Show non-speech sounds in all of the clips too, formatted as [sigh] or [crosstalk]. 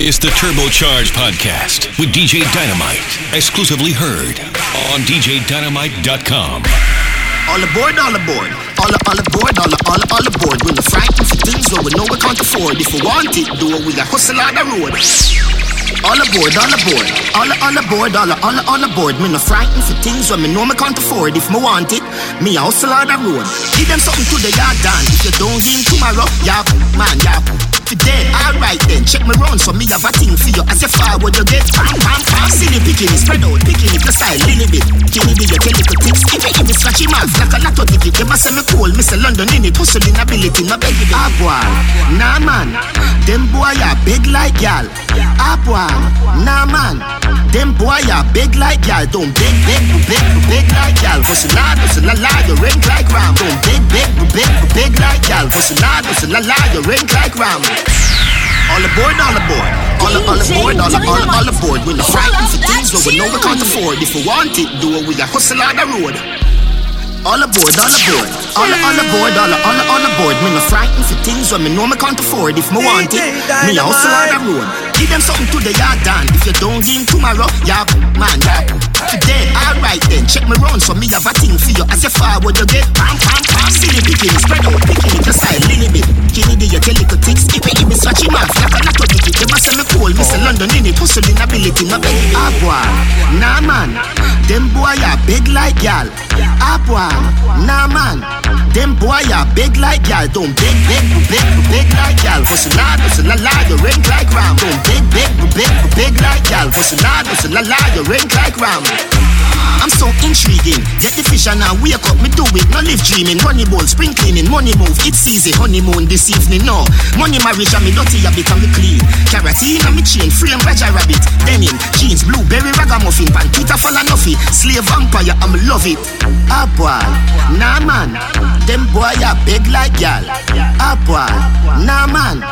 It's the Turbocharge Podcast with DJ Dynamite, exclusively heard on DJDynamite.com. All aboard, all aboard, all all aboard, all all all aboard. We're frightened for things where we know we can't afford. If we want it, do it with a hustle on the road. All aboard, all aboard, all all aboard, all all all aboard. Me no frightened for things where me know me can't afford. If me want it, me a hustle on the road. Give them something to the yard done. If you don't give tomorrow, yeah, man, yeah. Today, alright then, check me round so me have a thing for you. As you forward, you get pam pam pam. Silly picking spread out, picking it, style, little bit. Kenny be your little tips. If you give me scratchy mouth, like a lot of ticket, they must say me cool. Mr. London in it, hustling ability, no beg it. Ah boy, nah man, them boy are big like y'all. Ah boy, nah man, them boy are big like y'all. Don't big, big, big, big like y'all. Hustle hard, hustle la la, you rank like ram. Don't big, big, big, big like y'all. Hustle hard, hustle la la, you rank like ram. All aboard, all aboard. All, all aboard, all, all, all aboard. We're not frightened for things where we know we can't afford. If we want it, do it with a hustle on the road. All aboard, all aboard. All, all aboard, all, all, all aboard. Me not frightened for things where me know me can't afford. If me want it, me hustle on the road. Give them something to the yard done. If you don't give tomorrow, yeah, man, yeah. Today, alright then, check me round so me have a thing for you. As you forward, you get pam, pam, pam. Silly picking, spread out, picking it, just side, little bit. Kenny, do you tell little ticks? If you give me swatchy mouth, like a lot of ticket. They must say me cool, Mr. London in it, hustling ability, no beg. Ah, boy, nah, man. Them boy are big like y'all. Ah, boy, nah, man. Them boy are big like y'all. Don't big, big, big, big like y'all. Hustle hard, hustle la, you ring like ram. Don't big, big, big, big like y'all. Hustle hard, hustle la la, you ring like ram. I'm so intriguing. Get the fish and now wake up, me do it. No live dreaming. Money ball, spring cleaning, money move. It's easy. Honeymoon this evening, no. Money marriage and me dirty, I become me clean. Carotene and me chain, frame Raja Rabbit. Denim, jeans, blueberry ragamuffin, pantita falla nuffy. Slave vampire, I'm love it. Ah boy, nah man. Them boy are big like y'all. Ah boy, nah man.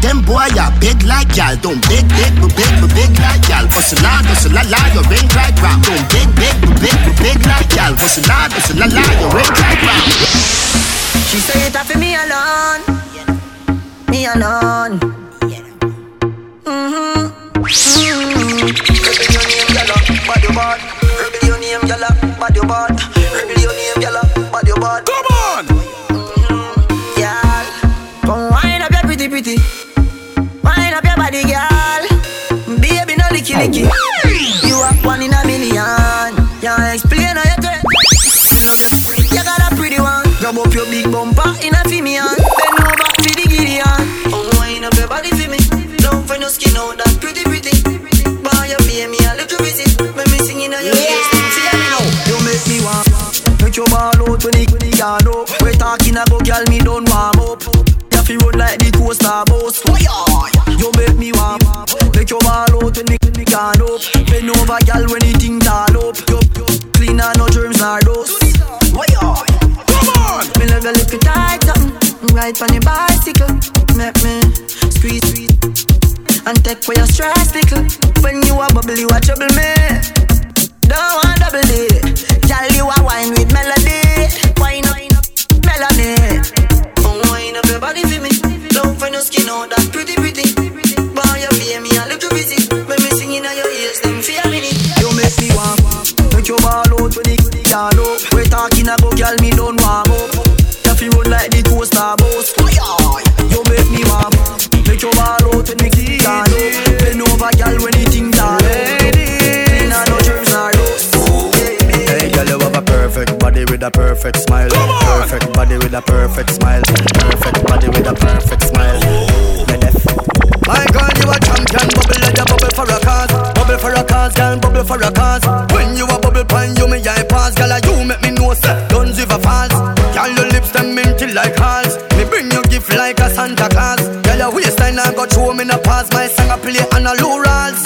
Them boy are big like y'all. Don't big, big, big, big, big like y'all. Hustle hard, hustle la, Hustle la la, take away your stress tickle When you a bubble you a trouble me a perfect smile. Perfect body with a perfect smile. My girl, you a champion. Bubble like you bubble for a cause. Bubble for a cause, girl. Bubble for a cause. When you a bubble pan, you me eye pass, girl. You make me know say guns with a falls. Girl, your lips them minty like halls. Me bring you gift like a Santa Claus. Girl, your waistline I got throw me a pass. My song I play on a low rolls.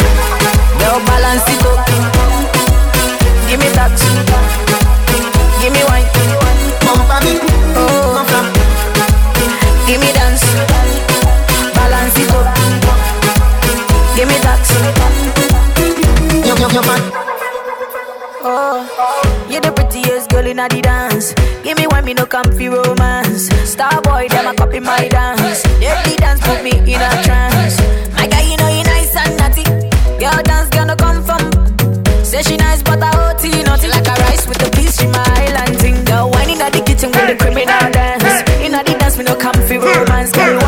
fi romance. Star boy, them a copy my dance. Dirty dance put me in a trance. My guy, you know you nice and naughty. Girl dance gonna come from. Say she nice, but I OT naughty like a rice with the piece. She my island ting. Girl, whining at the kitchen with the criminal dance. Inna the dance, me no come fi romance. Girl,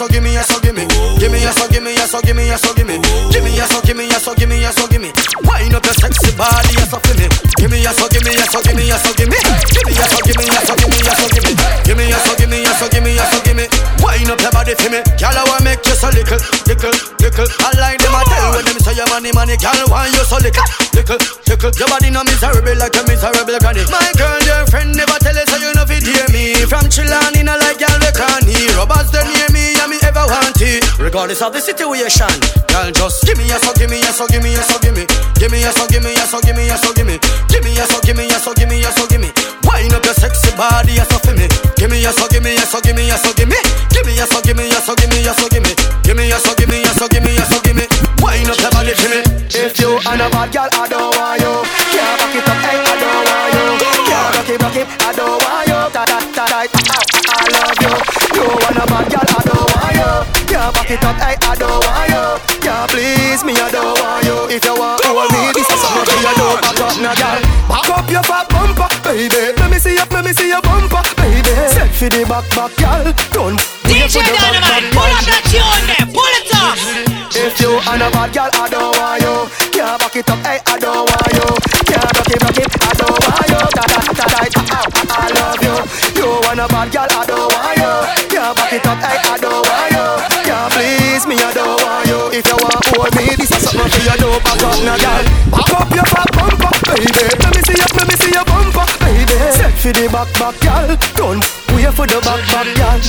yes, give me yes, oh, give me. Give me yes, oh, give me yes, oh, give me yes, oh, give me. Give me yes, oh, give me yes, oh, give me yes, oh, give me. Wind up your sexy body, yes, oh, give me. Give me yes, oh, give me yes, oh, give me yes, oh, give me. Give me yes, oh, give me yes, oh, give me yes, oh, give me. Give me yes, oh, give me yes, oh, give me yes, oh, give me. Wind up your body for me, girl, I want make you so little, little, little. I like them, I tell when them say your money, money, girl, why you so little, little, little. Your body no miserable like a miserable granny. My girl, your friend never tell us how you know fi dear me from Chilani. Regardless of the situation. Girl, just give me a so, give me a so, give me a so, give me, give me a so, give me a so, give me a so, give me, give me a so, give me a so, give me a so, give me. Wind up your sexy body, a so for me. Give me a so, give me a so, give me a so, give me, give me a so, give me a so, give me a so, give me, give me a so, give me a so, give me a so, give me. Wind up your body for me. If you and a bad girl, I don't want you. Can't back it up, I don't want you. Can't rock it, rock it, I don't want you. Ta ta ta ta, I love you. You and a bad girl, Can't back it up, hey, I don't want you. Can't please me, I don't want you. If you want hold me, this is something you. Don't back up, now, girl. Back up your fat bumper, baby. Let me see you, let me see your bumper, baby. Set for the back, back, girl. Don't DJ Dynamite, pull up that tune there, pull it up. If you and a bad girl, I don't want you. Can't back it up, hey, I don't want you. Can't rock it, rock it, I don't want you. Da da da da, I love you. You and a bad girl, I don't want you. Can't back it up, hey, I don't want you. This is something for you. Don't back up, now, girl. Back up your fat bumper, baby. Let me see you, let me see your bumper, baby. Set for the back, back, girl. Don't wait for the back, back, girl.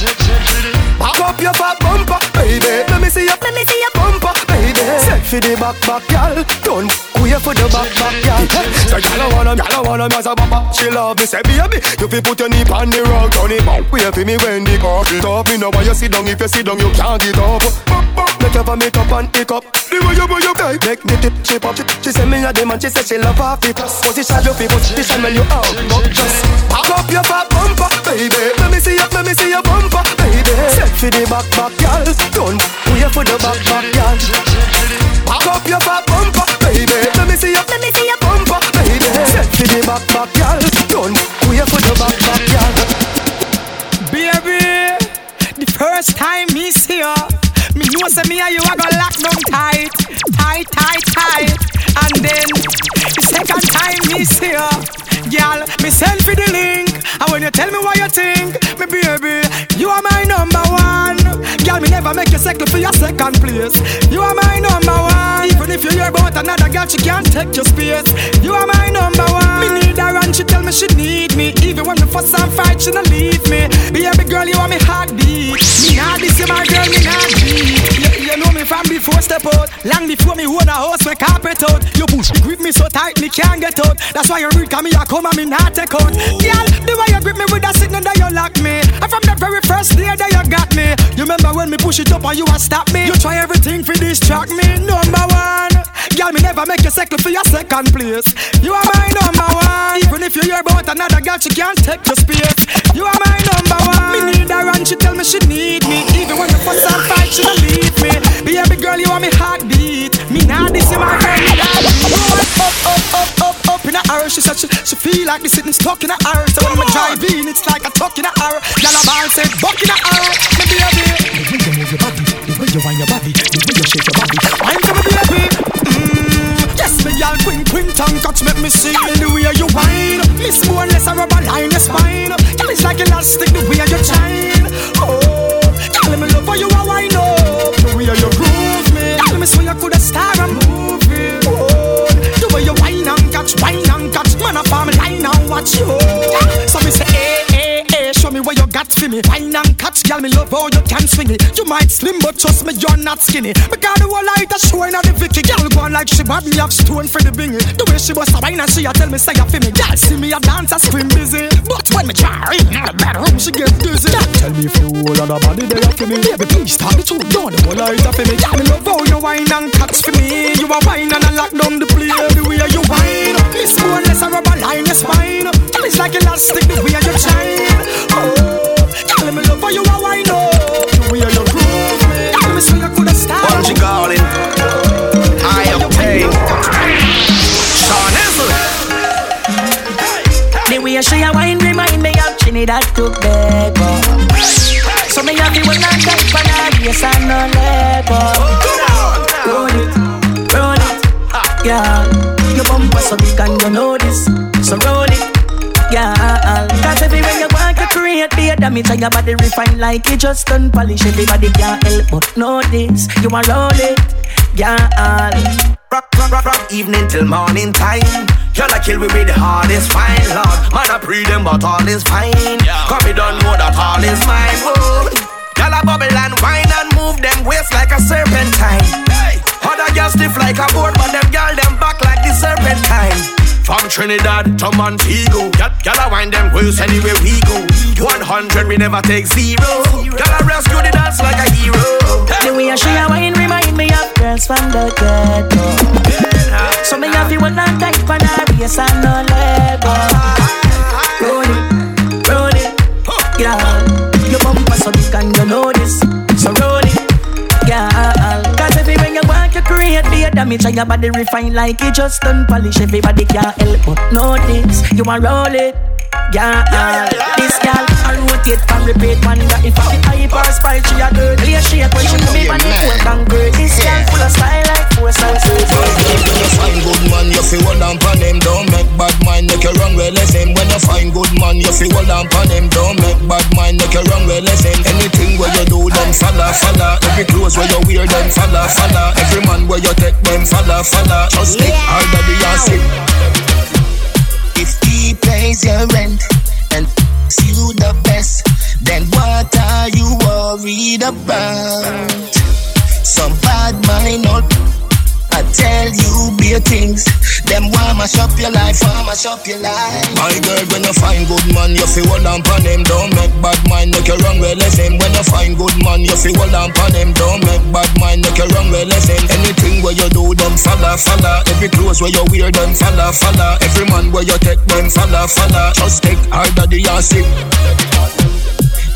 Back up your fat bumper, baby. Let me see your, let me see your bumper, baby. Set for the back, back, girl. Don't wait for the back back, mm-hmm. girl. So I wanna, I wanna, me as a papa. She love me, say baby, you fi put your knee on the rug, turn it back. Wait for me when the car it up. You know why you sit down, if you sit down, you can't get up. Make your vomit up and pick up. The way you, way you, make, make me tip, chip up. She, she say me a demon, she say she love half it. Position you fi position when you out, but just pack up your fat bumper, baby. Let me see you, let me see your bumper, baby. Set for the back back, girl. Don't wait for the back back, girl. Back up your fat bumper, baby. Let me see your, let me see your bumper, baby. Set for the back back, girl. Don't wait for the back back, girl. Baby, the first time me see you, me know say me and you are gonna lock down tight, tight, tight, tight. And then the second time me see you, girl, me send for the link. And when you tell me what you think, me baby, you are my number one. Girl, me never make you settle for your second place. You are my number one. Even if you hear about another girl, she can't take your space. You are my number one. Me need her and she tell me she need me. Even when we fuss and fight, she not leave me. Baby girl, you are me heartbeat. Me not this, you my girl, me not beat. You, you know me from before step out. Long before me own a house, me carpet out. You push grip me so tight, me can't get out. That's why you read, come me, I come and me not take out. Girl, the way you grip me with that signal that you lock me. And from the very first day that you got me. You remember when me push it up and you a stop me? You try everything for distract me. Number one. Girl, me never make you settle for your second place. You are my number one. Even if you hear about another girl, she can't take your space. You are my number one. Me need her and she tell me she need me. Even when the fuss and fight, she don't leave me. Baby girl, you are me heartbeat. Me not this, you my girl, me not. Up, up, up, up, up, in the air. She said she, she feel like me sitting stuck in the air. So when I drive in, it's like a tuck in the air. Girl, a ball say buck in the air. Me baby. The way you move your body, the way you wind your body, the way you shake your body. Wine for me, baby. Mm, yes, me y'all queen, queen tongue catch make me see the way you whine. Miss more less a rubber line your spine. Girl, it's like elastic the way you shine. Oh, girl, me love how you a wine up. Way you groove me. Girl, me swear you coulda star a movie. Oh, the way you whine and catch, whine and catch. Man, I farm line and watch you. So me say, hey, got for me. Whine and catch, girl, me love how you can swing it. You might slim, but trust me, you're not skinny. Because the whole light is showing at the Vicky. Girl, go on like she bad me have stone for the bingy. The way she bust a wine and she a tell me say you feel me. Girl, see me a dance, I scream busy. But when me try in the bedroom, she get dizzy. Girl, tell me if you hold on the body there for me. Baby, please tell me true. Don't the whole light for me. Girl, me love how you wine and catch for me. You a wine and I lock down the play. The way you wine, Miss Boneless a rubber line your spine. Girl, it's like elastic the way you shine. Oh, girl, me love how you a wine up. The way you groove me. Girl, me so you coulda started. Bungee calling. High octane. Sean Hazel. The way she a wine remind me of Trinidad Tobago. So me have the one and that for the yes and no labor. Roll it, roll it, yeah. Your bumper so big and you know this, so roll it. Yeah, cause everywhere you want to create be a damage and your body refine like it just done polish. Everybody can't help but notice you are roll it, yeah. Rock, rock, rock, rock, evening till morning time. Y'all a kill me with the hardest fine, Lord. Man, I pre them, but all is fine. Cause me don't know that all is mine. Whoa. Y'all a bubble and wine and move them waist like a serpentine. Other girls stiff like a board, but them girl them back like the serpentine. From Trinidad to Montego, y'all y'all a wine them waist anywhere we go. 100 we never take zero. Y'all a rescue the dance like a hero. The way she a wine remind me of girls from the ghetto. So me have you one and tight for the waist and no lego. A damage your body refine like it just done polish. Everybody can't help but notice you a roll it. Yeah, this girl I rotate and repeat Wonder if I be hyper sprite She a dirt Play shake when she do me on the cold concrete This girl full of style like force and faith When you find good man, you feel hold on pon him. Don't make bad mind, make you wrong well listen. When you find good man, you feel hold on pon him. Don't make bad mind, make you wrong well listen. Anything where you do, them follow, follow. Every clothes where you wear, them follow, follow. Every man where you take, them follow, follow. Just stick harder the acid. If he pays your rent and you the best, then what are you worried about? Some bad mind not I tell you, be things. Them want mash up your life, want mash up your life. My girl, when you find good man, you feel hold on pon him. Don't make bad mind, make you wrong left him. When you find good man, you feel hold on pon him. Don't make bad mind, make you wrong left him. Anything where you do, them follow, follow. Every clothes where you wear, them follow, follow. Every man where you take, them follow, follow. Just take harder the acid.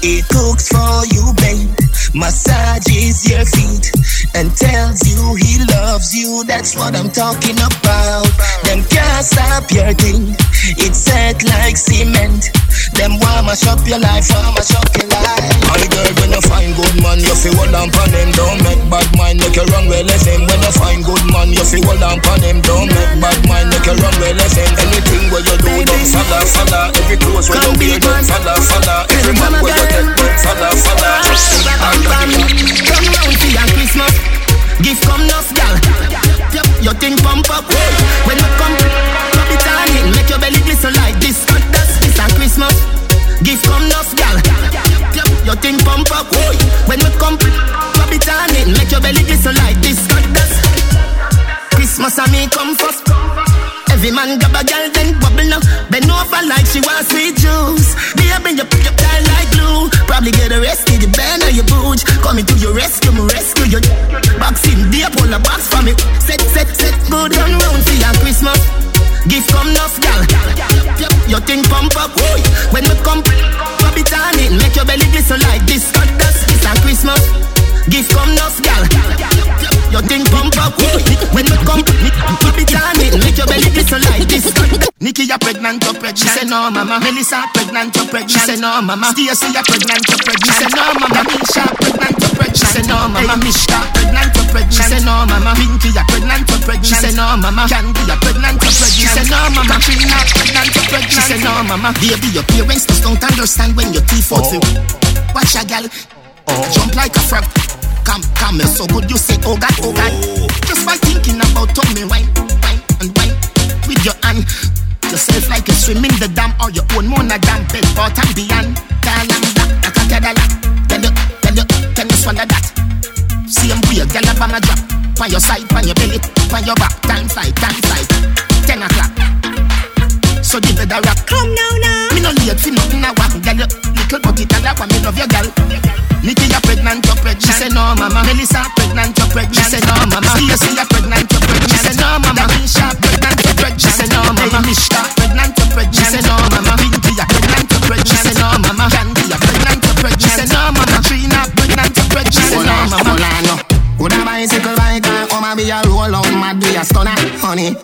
He cooks for you, babe. Massages your feet and tells you he loves you. That's what I'm talking about. Them can't stop your thing. It's set like cement. Them want mash up your life, want mash up your life. My girl, when you find good man, you feel hold on pon him. Don't make bad mind, make you wrong well left him. When you find good man, you feel hold on pon him. Don't make bad mind, make you wrong well left him. Anything where you do, don't follow, follow. Every close where you wear, don't follow, follow. Every man where you take, don't follow, follow. Come round for your Christmas. Gift come enough, gal. Yep, your thing pump up. When you come, rub it on it, make your belly glisten like this. That's this and Christmas. Gift come enough, gal. Yep, your thing pump up. When you come, rub it on it, make your belly glisten like this. That's Christmas and me come first. Every man grab a girl then bubble now. Bend over like she wants sweet juice. Baby, you put your tie like glue. Probably get arrested, you bend or you booch. Coming to your rescue, me rescue you. Boxing deep, pull a box for me. Set, set, set, good run round for your Christmas. Gift come enough, gal. Your thing pump up. Boy. When we come, rub it on it, make your belly glisten like this. Cut dust, this and Christmas. Gift come enough, gal. Your thing pump up. When we come, rub it on it, make your belly glisten like this. Nikki, you pregnant, you pregnant. She say no, mama. Melissa, pregnant, you pregnant. She say no, mama. Stacy, you pregnant, you pregnant. She say no, mama. Misha, pregnant, you pregnant. She say no, mama. Mishka, pregnant, you pregnant. She say no, mama. Pinky, you pregnant, you pregnant. She say no, mama. Candy, you pregnant, you pregnant. She say no, mama. Trina, pregnant, you pregnant. She say no, mama. Baby, your parents just don't understand when your teeth out. Oh. Watch a gal, jump like a frog. Come, come, so good. You say, oh God, oh God. Just by thinking about tummy wine, wine and wine with your hand. Yourself like you swim in the dam or your own mona dam bed or and beyond. Girl, I'm black, like a Cadillac. Tell you, tell you, can you swallow that? Same way, girl, I'm a drop. On your side, on your belly, on your back. Time flight, time flight. Ten o'clock. So give it a rock. Come now, now. Me no late for nothing I walk, girl. You little it and I want me love your girl. Nikki, you're pregnant, you're pregnant. She said no, mama. Melissa, pregnant, you're pregnant. She said no, mama. Stacy, you're pregnant, you're pregnant. She said no, mama. Misha, pregnant, you're pregnant. She said no, mama. Mishka, pregnant, you're pregnant. She said no, mama. Pinky, you're pregnant, you're pregnant. She said no, mama. Candy, you're pregnant, you're pregnant. She said no, mama. Trina, pregnant, you're pregnant. She said no, mama. Would a bicycle bike and come and be a roll out mad be a stunner, honey.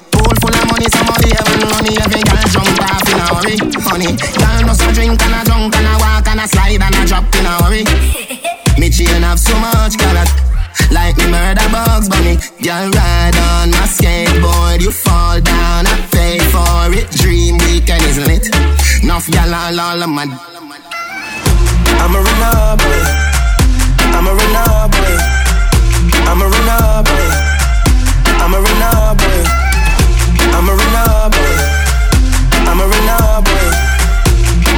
Pool full of money, somebody having money, every girl jump off in a hurry, honey. Girl must a drink and a drunk and a walk and a slide and a drop in a hurry. [laughs] Me chain have so much color. Like me murder bugs bunny Girl ride on my skateboard You fall down, I pay for it Dream weekend is lit Enough y'all all, all of my I'm a runner boy. I'm a runner boy. I'm a runner boy. I'm a runner boy. I'm a runner boy. I'm a runner boy.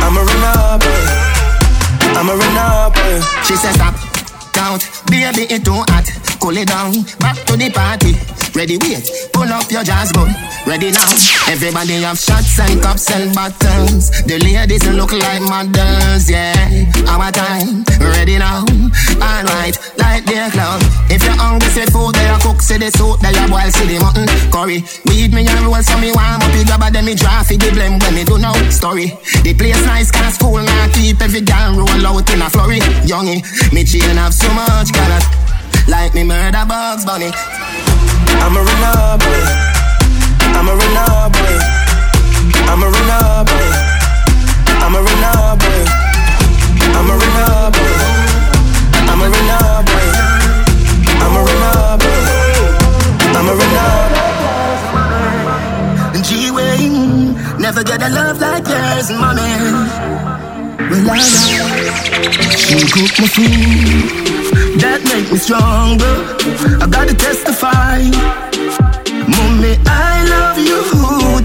I'm a runner boy. I'm a runner boy. She says stop, count, baby it too hot Cool it down, back to the party. Ready, wait, pull up your jazz gun Ready now, everybody have shots and cups and bottles. The ladies look like models, yeah. Our time, ready now. Alright, like their clown If you're hungry, say food, they a cook, say the soup. They a boil, say the mutton, curry. Weed me and roll, so me warm up. It Grab a draw for the blend. When me do no story. The place nice, cause school. Now keep every girl roll out in a flurry. Youngie, me chain have so much color Like me murder bugs bunny I'm a runner boy. I'm a runner boy. I'm a runner boy. I'm a runner boy. I'm a runner boy. I'm a runner boy. I'm a runner boy. I'm a runner G-Way Never get a love like yours, mommy Well, I She cook my food that make me stronger. I gotta testify. Mommy, I love you,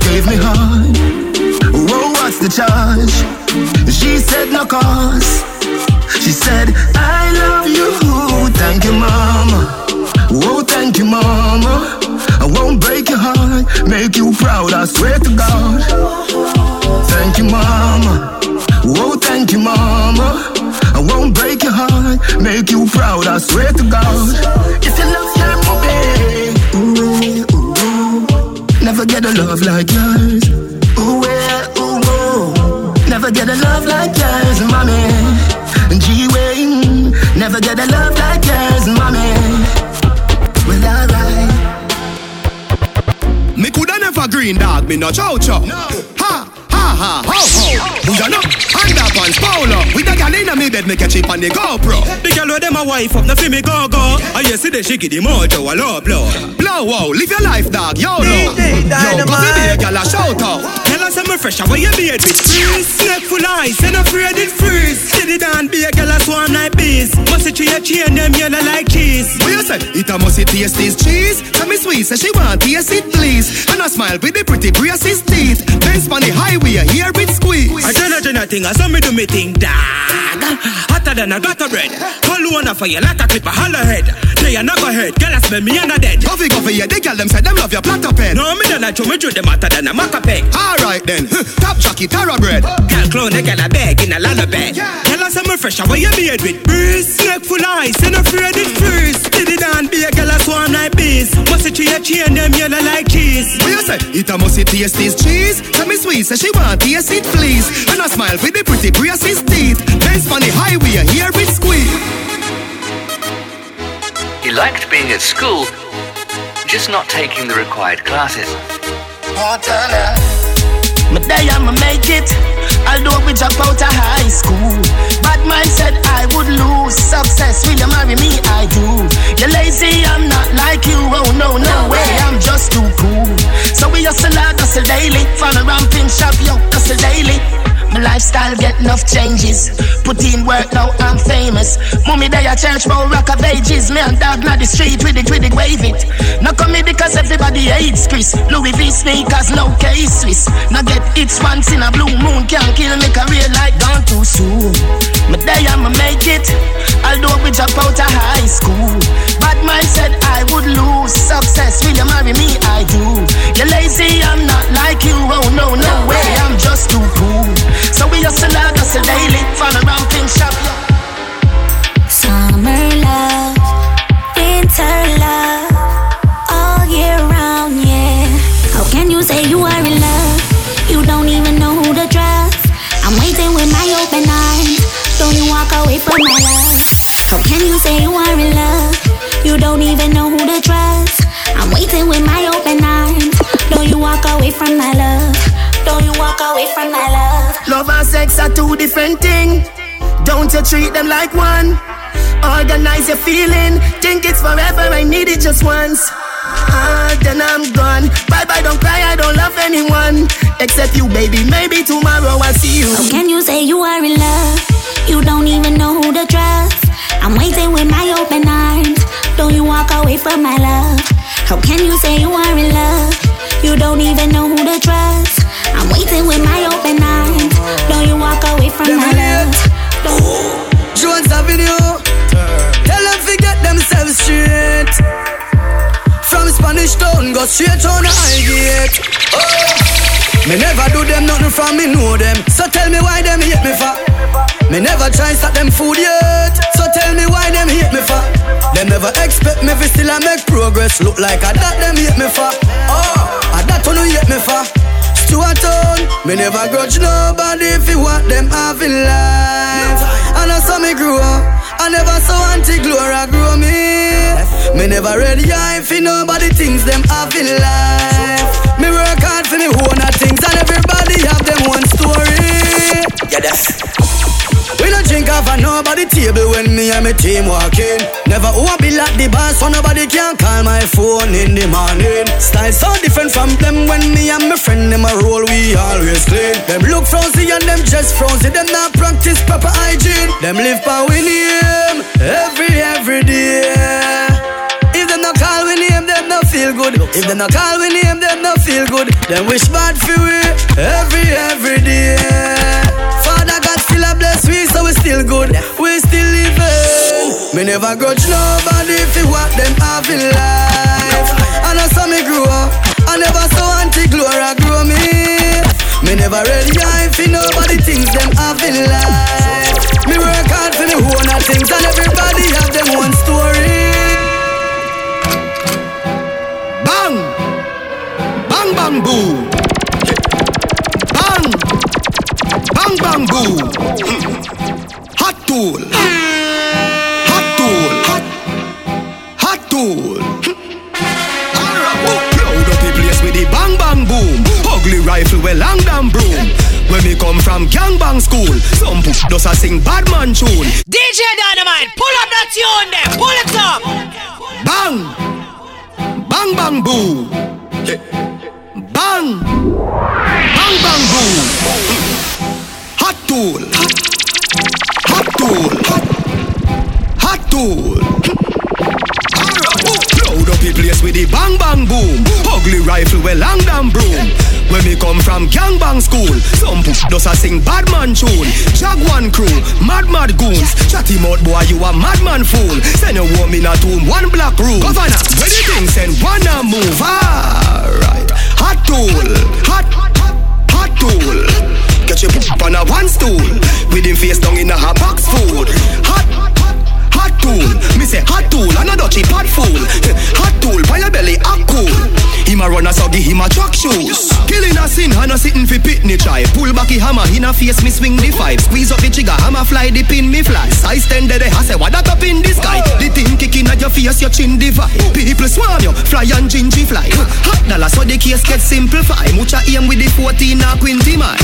gave me heart. Whoa, what's the charge? She said no cause. She said, I love you, thank you, mama. Whoa, thank you, mama. I won't break your heart, make you proud, I swear to God. Thank you, mama. Whoa, thank you, mama. I won't break your heart, make you proud, I swear to God. If you love your movie, ooh, ooh, never get a love like yours. Ooh, ooh, ooh, never get a love like yours, mommy. G Wayne, never get a love like yours, mommy. Well, alright. Me coulda never green dog, me no chow chow. No ha, ho, ho. We are not underpants, polo. With a gal inna me bed, me catch it on the GoPro. The gal with them a wife up, no fi me go go. I you see the give the mojo a low blow. Blow wow, live your life, dog, YOLO. Yo, go see the gal a shout out. Tell us I'm fresh, how you beard with freeze. Neck full ice, and afraid it freeze. See the down, be a gal a swarm like bees. Must it tree a chain, them yellow like cheese. What you say? It a must it taste this cheese. Tell me sweet, say she want taste it please. And I smile with the pretty braces teeth. Benz on the highway, here with squeeze. I tell her thing, I saw me do me thing, dog. Hotter than a gutter bread. Call one for you like a clip a holler head. They are not go head, girl, I smell me and a dead. Coffee, coffee, yeah, they girl them say them love your platter pen. No, me don't like me do them hotter than a maca peg. Alright then, [laughs] top jockey, tara bread. Girl, clone, they got a bag in a lullaby. Tell us I'm fresh, how you made with breeze. Neck full ice, and afraid it freeze. Did it on be a girl, I swan like bees. Must it tree a chain, them yellow like cheese. What you say? It a must it taste this cheese. Tell me sweet, say she want taste it please. And I smile with the pretty braces teeth. Benz on the highway, here with squeeze. He liked being at school, just not taking the required classes. My day I'ma make it. Although we drop out of high school. Bad mind said I would lose. Success, will you marry me? I do. You're lazy, I'm not like you. Oh no, no way, I'm just too cool. So we hustle hard, hustle daily. Follow around pin shop, yo, hustle daily. Lifestyle get enough changes. Put in work now, I'm famous. Mommy day at church for rock of ages. Me and dog na the street with it, with it, wave it. No because everybody hates Chris. Louis V sneakers, no case Swiss. Now get it's once in a blue moon. Can't kill me career like gone too soon. My day I'ma make it. Although we drop out of high school. Bad mind said I would lose. Success, will you marry me? I do. You're lazy, I'm not like you. Oh no, no way, I'm just too cool. So we hustle hard, hustle daily. Follow around pink shop. Summer love, winter love, all year round, yeah. How can you say you are in love? You don't even know who to trust. I'm waiting with my open arms. Don't you walk away from my love? How can you say you are in love? You don't even know who to trust. I'm waiting with my open arms. Don't you walk away from my love? Don't you walk away from my love? Love and sex are two different things. Don't you treat them like one? Organize your feeling. Think it's forever, I need it just once. Ah, then I'm gone. Bye bye, don't cry, I don't love anyone. Except you, baby. Maybe tomorrow I'll see you. How can you say you are in love? You don't even know who to trust. I'm waiting with my open arms. Don't you walk away from my love? How can you say you are in love? You don't even know who to trust. Waiting with my open arms. Don't you walk away from my love? Jones Avenue. Tell them to get themselves straight. From Spanish Town, go straight on the high gate. Oh. Me never do them nothing from me know them. So tell me why them hate me for. Me never try and stop them food yet. So tell me why them hate me for. Them never expect me to still I make progress. Look like I that them hate me for. Oh, I that one hate me for. Stuart Town, me never grudge nobody if you want them having life. And I saw me grow up. I never saw Auntie Gloria grow me. Me never read eye for nobody thinks them having life. Me work hard for me own things and everybody have them one story. Yeah, that's. Don't drink nobody table when me and my team walking. Never who be like the boss, so nobody can call my phone in the morning. Style so different from them when me and my friend them a roll, we always clean. Them look frowsy and them just frowsy, them not practice proper hygiene. Them live by we name every every day. If them not call we name, them not feel good. If them not call we name, them not feel good. Them wish bad for we every every day. Father God still a bless we still good. We still living. Me never grudge nobody if you want them having life. And I saw me grow up. I never saw Auntie Gloria grow me. Me never ready eye for nobody things them having life. Me work hard for the own things, and everybody have them one story. Bang! Bang bang boo! Bang bang boo! Hot tool! Hot tool! Hot, tool! Load up the place with the bang bang boom. Ugly rifle with long damn broom. When me come from gangbang school, some put does a sing bad man tune. DJ Dynamite, pull up that tune there, pull it up. Bang! Bang bang boo! Come from gangbang school, some put does a sing bad man tune. Jaguan crew, mad mad goons. Chatty mouth boy, you a madman fool. Send a woman a tomb, one black room. Governor, where the thing send one a move. Alright, hot tool, hot, hot tool. Get your poop on a one stool. With him face down in a hot box food. Hot, hot tool. Me say hot tool, and a dutchy pot fool. [laughs] Hot tool, by your belly, hot cool. Him a run a so give him a truck shoes. Killing a sin, and a sitting fi pitney try. Pull back the hammer, in a face me swing the five. Squeeze up the trigger, hammer fly, the pin me fly. Size ten dead, I say what that up in the sky. The thing kicking at your face, your chin divide. People swarm you, fly and gingy fly. Hot dollar, so the case get simplify. Mucha aim with the 14 or 20 man.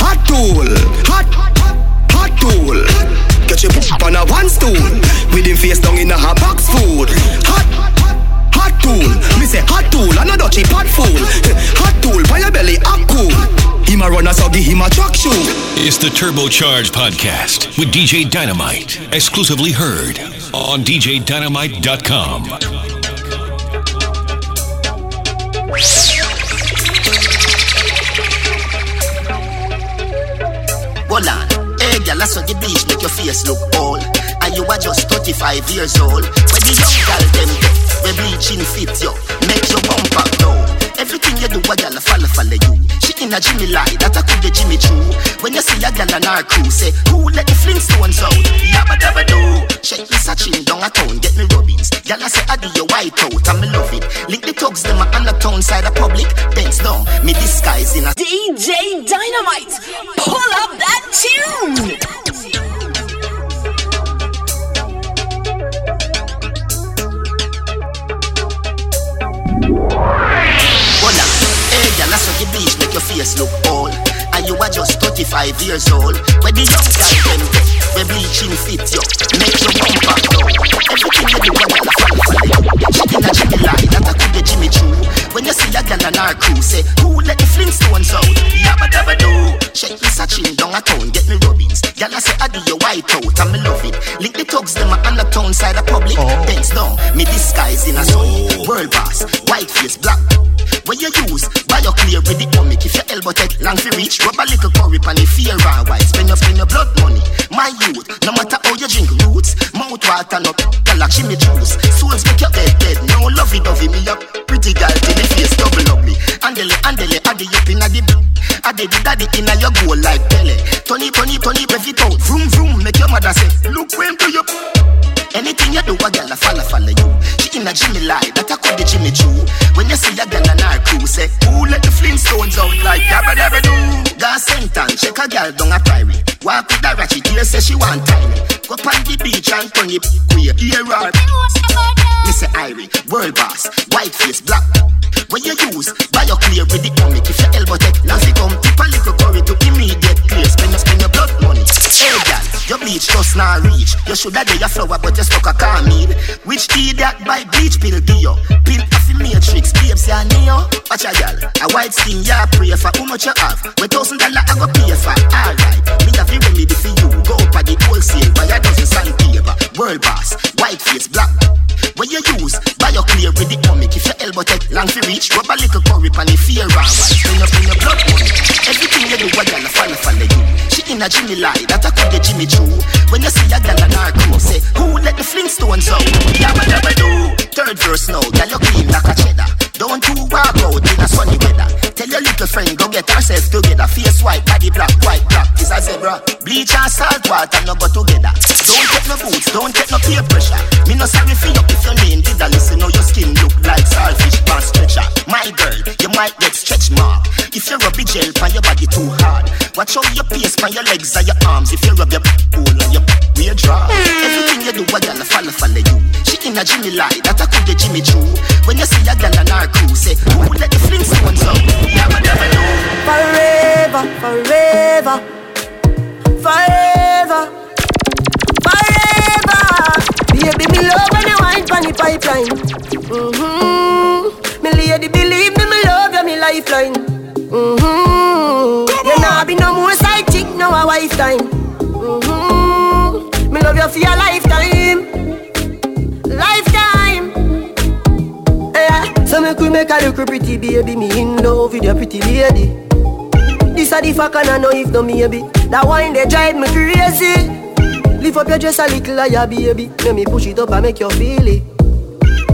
Hot tool, hot, hot tool. Get your poop on a one stool. With him face down in a hot box food. Hot, hot tool. Me say hot tool, and a dutchy pot fool. Hot tool, by your belly, hot cool. Him a runner, so give him a truck shoe. It's the Turbocharged Podcast with DJ Dynamite. Exclusively heard on DJDynamite.com. Hold on. I saw the beach make your face look old. And you are just 35 years old. When the young girl them get, we bleaching fit you, make your bumper go. Everything you do, a girl a follow follow you. She in a Jimmy lie, that I could the Jimmy Choo. When you see a girl on our crew, say, who let the Flintstones out? Yabba dabba do. Check this a chin down a town, get me rubbings. Girl I say, I do your white out, and me love it. Link the thugs, them a on the town side of public. Bends down, me disguise in a DJ Dynamite, pull up that tune. Face look old. And you are just 35 years old. When the young girl them get, we bleaching fit you, make your bumper go. Everything you do, a girl a follow follow you. In a Jimmy lie, that I could the Jimmy Choo. When you see a girl on our crew, say, who let the Flintstones out? Yabba dabba do. Check this a chin down a town, get me rubbings. Girl, I say, I do your white out, and me love it. Link the thugs, them a on the town side of public. Oh. Bends down, me disguise in a sunny. World boss, white face, black. When you use, buy your clear with the omic. If your elbow take long for reach, rub a little curry pan the fear and white. Spend your spend your blood money. My youth, no matter how you drink roots, mouth water no like Jimmy juice. Souls make your head dead. No lovey dovey me up. Pretty girl till the face double ugly. Andele, andele, adi up inna the Adi the daddy inna your goal like Pele. Tony, Tony, Tony, rev it out. Vroom, vroom, make your mother say, look when to you. Anything you do, a girl a follow, follow a Jimmy lie, that I call the Jimmy Choo. When you see a girl on her crew, say, who let the Flintstones out like yabba dabba do? Got sentence, check a girl down a prairie. Walk with a ratchet, here say she want time. Go on the beach and turn it queer. Here are Mr. Irie, world boss, white face, black. When you use, buy your clear with the comic. If your elbow take, now come tip a little curry to immediate clear. Spend spend your blood money. Hey girl, bleach just not reach. You shoulda do your flower, but you stuck a carmine. Which idiot buy bleach pill do you? Pill of the matrix, babes ya neo. Watch a girl, a white skin ya pray for. How much you have? When thousand dollar I go pay for. Alright, me have the remedy for you. Go up at the wholesale, buy a dozen sandpaper. World boss, white face, black. When you use, buy your clear with the comic. If your elbow take long to reach, rub a little curry pan the fear and white. Spend your, spend your blood money. Everything you do, girl a follow, follow you. In a Jimmy lie, that I could the Jimmy Choo. When you see a girl on her crew, say, who let the Flintstones out? Yabba dabba do. Third verse now, girl you friend go get herself together. Face white, body black, white black is a zebra. Bleach and salt water no go together. Don't take no boots, don't take no peer pressure. Me no sorry for you if your name did a listen. How your skin look like saltfish past stretcher. My girl, you might get stretch mark if you rub the gel on your body too hard. Watch out your pace on your legs and your arms if you rub your pool on your weird draw. Everything you do, a gal follow follow you. She in a Jimmy lie that I could get Jimmy Choo. When you see a gal on our crew, say who let the Flintstones out? Forever, forever, forever, forever. Baby, me love when you wine pon the pipeline. Mm-hmm. Me lady, believe me, me love you, me lifeline. Mm-hmm. You nah be no more side chick, no a wife time. Mm-hmm. Me love you for your lifetime, lifetime. Yeah. So me could make a look pretty baby, me in love with your pretty lady. This a the fuck and I know if no maybe. That wine they drive me crazy. Lift up your dress a little higher baby. Let me push it up and make you feel it.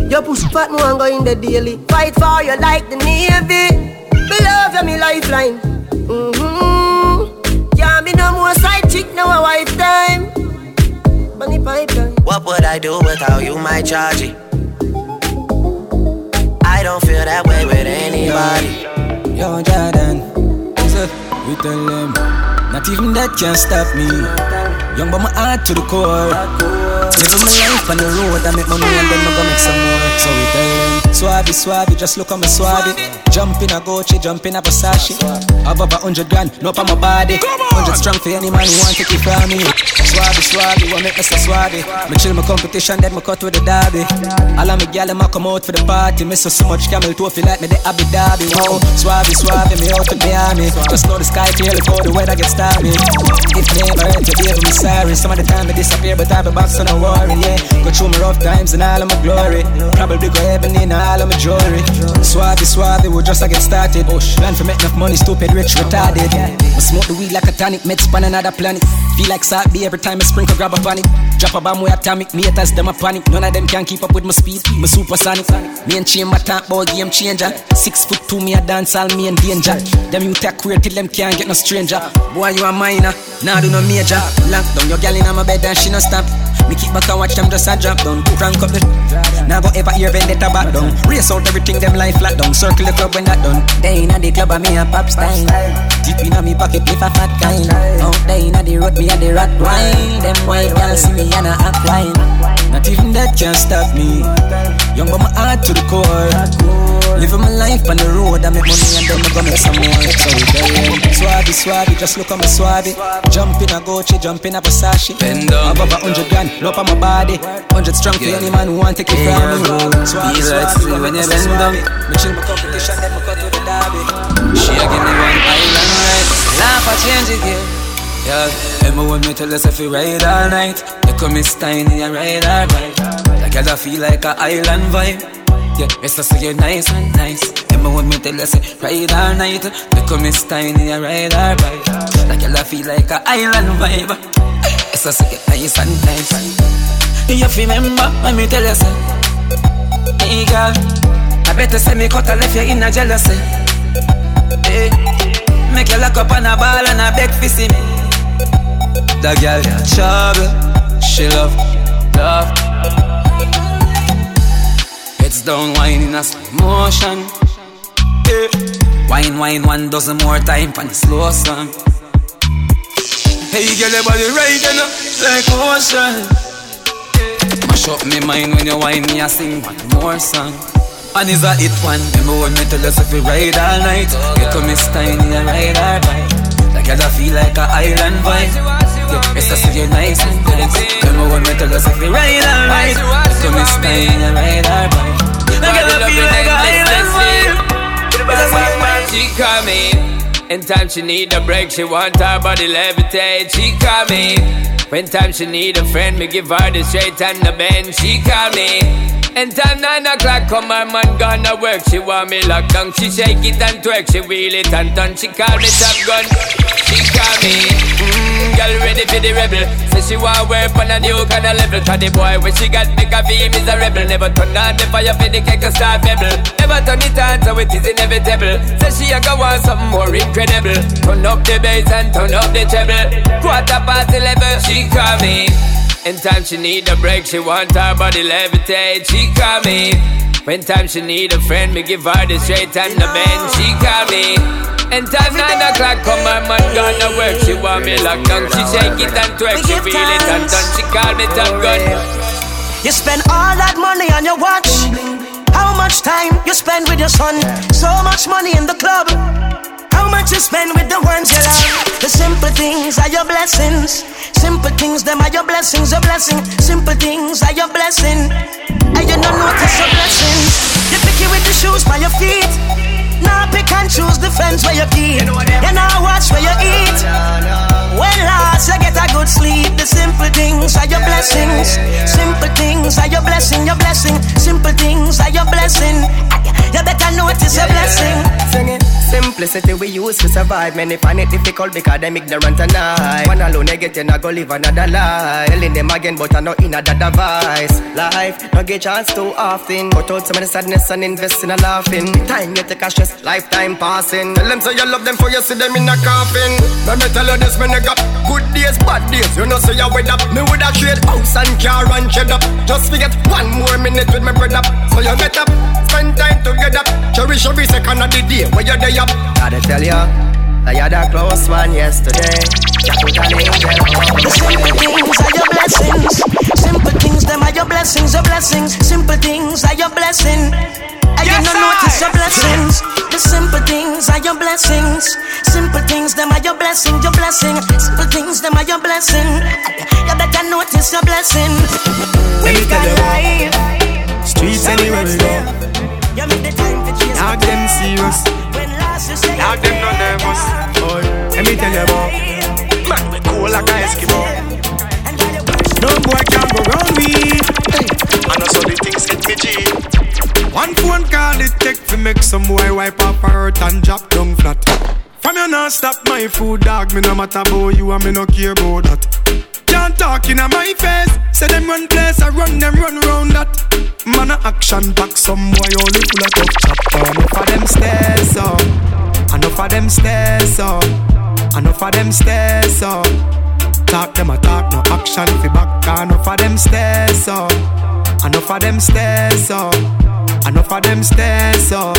Your pussy fat me and go in the daily. Fight for you like the navy. Me love you me lifeline. Mm-hmm. Can't be no more side chick now a wife time. Bunny pipeline. What would I do without you, my chargy? I don't feel that way with anybody. Yo, Jordan, so we tell them, not even that can stop me. Young but my heart to the core. Living my life on the road, I make my money and then I go make some more. So we tell them, Suave, suave, just look at me suave. Jump in a Gucci, jump in a Versace. Have about hundred grand, no on my body. Hundred strong for any man who want to keep from me. Suave, suave, what make me so suave? Me chill my competition, then me cut with the derby. All of me gal them a come out for the party. Miss so so much camel toe feel like me the Abu Dhabi. Wow, suave, suave, me out to Miami. Just know the sky clear before the weather gets stormy. It never hurt you, baby, me sorry. Some of the time I disappear, but I be back, so don't worry. Yeah, go through my rough times and all of my glory. Probably go heaven in all of my jewelry. Suave, suave, we just a get started. Oh, plan for make enough money, stupid, rich, retarded. I smoke the weed like a tonic, med span another planet. Feel like Salt Bae every time I sprinkle, grab a panic. Drop a bomb with atomic, me haters, them a panic. None of them can keep up with my speed, my supersonic. Me and chamber talk about game changer. Six foot two, me a dance all me in danger. Them you take queer till them can't get no stranger. Boy, you a minor, nah do no major. Lock down your gal in my bed and she no stop. Me keep back and watch them just a drop down. Crank up the. Now go ever hear vendetta back down. Race out everything them life flat down. Circle the club when that done. They inna the club and me a pop style. Deep inna me pocket play for fat kind. Out there inna the road me a the rat wine. Them white girls see me and I act wine. Not even that can stop me. Young but my heart to the core. Living my life on the road, I make money and then I go make some more. So we them, suave, suave, just look at me suave. Jump in a Gucci, jump in a Versace. Bend down. Above a hundred grand, low on my body. Hundred strong for any man who want to take it from me. Suave, Feel like suave, sleep when you bend down. Me chill my competition, then me cut to the derby. She a give me one island ride. Laugh a change it, yeah. Yeah, Emma when me tell us if we ride all night. You come Miss Tiny and ride all right. Like I feel like a island vibe. Yeah, it's so you're nice and nice. Emma when me tell us if ride all night. You come Miss Tiny and ride all right. Like I feel like a island vibe. It's so you're nice and nice. You feel remember when me tell you say, Hey girl, I better say me cut a left you in a jealousy. Hey, make you lock up on a ball and a beg for see me. That girl got trouble. She love, love. Heads down, wine in a slow motion. Yeah. Wine, wine, one dozen more time for the slow song. Hey, girl, your body right, you know, like ocean. Mash up me mind when you whine me, I sing one more song. And is a hit one. Remember when me tell us if we ride all night. You come Miss Tiny and ride our bike. Like I feel like a island vibe. Yeah, it's just so you're nice and nice. Remember when me tell us if we ride all night. You come Miss Tiny and ride our bike. Like I feel like a island vibe. It's just She she need a break, she want her body levitate. She call me. When time she need a friend, me give her the straight and the bend. She call me. Anytime nine o'clock come, my man gonna work. She want me locked down. She shake it and twerk. She wheel it and turn. She call me top gun. She call me. Girl ready for the rebel. Say she want work on a new kind of level. Cause the boy when she got make a feel is a rebel. Never turn on the fire for the cake to start bubble. Never turn it on so it is inevitable. Say she a go want something more incredible. Turn up the bass and turn up the treble. Quarter past eleven, she call me. In time she need a break, she want her body levitate. She call me. When time she need a friend, me give her the straight and the bend. She call me. And time nine o'clock, come my man gonna work. She want me locked down. She shake it and twerk. She feel it and done. She call me top gun. You spend all that money on your watch. How much time you spend with your son? So much money in the club. How much you spend with the ones you love? The simple things are your blessings. Simple things, them are your blessings, your blessing. Simple things are your blessing. And you don't notice your blessings. You pick it with the shoes by your feet. Now pick and choose the friends where you keep. You now watch where you eat. When last you get a good sleep, the simple things are your blessings. Simple things are your blessing, your blessing. Simple things are your blessing. Ah, you better notice your blessing. Sing it. Simplicity we use to survive. Many find it difficult because them ignorant and I. One alone I get in, I go live another life. Telling them again, but I know in another device. Life, no get chance too often. Cut out some of the sadness and invest in a laughing. Time you take a stress, lifetime passing. Tell them so you love them for you see them in a coffin. Let me tell you this, they got good days, bad days. You know, say you with up. Me would have trade house and car and shed up. Just forget one more minute with my bread up. So you get up, spend time together. Cherish every second of the day where you're there up. Gotta tell you, I had a close one yesterday. Just put an angel The simple things are your blessings. Simple things, them are your blessings, your blessings. Simple things are your blessing. And you don't notice your blessings. The simple things are your blessings. Simple things, them are your blessing, your blessing. Simple things, them are your blessing. You better notice your blessing. We got life. Streets anywhere we go. You make the time for chase. Dog them serious. You them no nervous. Boy, let me tell you about. Man, we cool like a Eskimo. No boy can go round me. I know so the things hit me G. One phone call it take to make some boy wipe up her hurt and drop down flat. From you not stop my food, dog. Me no matter about you and me no care about that. Can't talk in my face. Say them run place, I run them run round that. Man a action back, some boy only full of tough chop. Enough of them stairs up, enough of them stairs up, enough of them stairs up. Talk them a talk, no action fi back. Enough of them stairs up, enough of them stairs up, enough of them stairs up.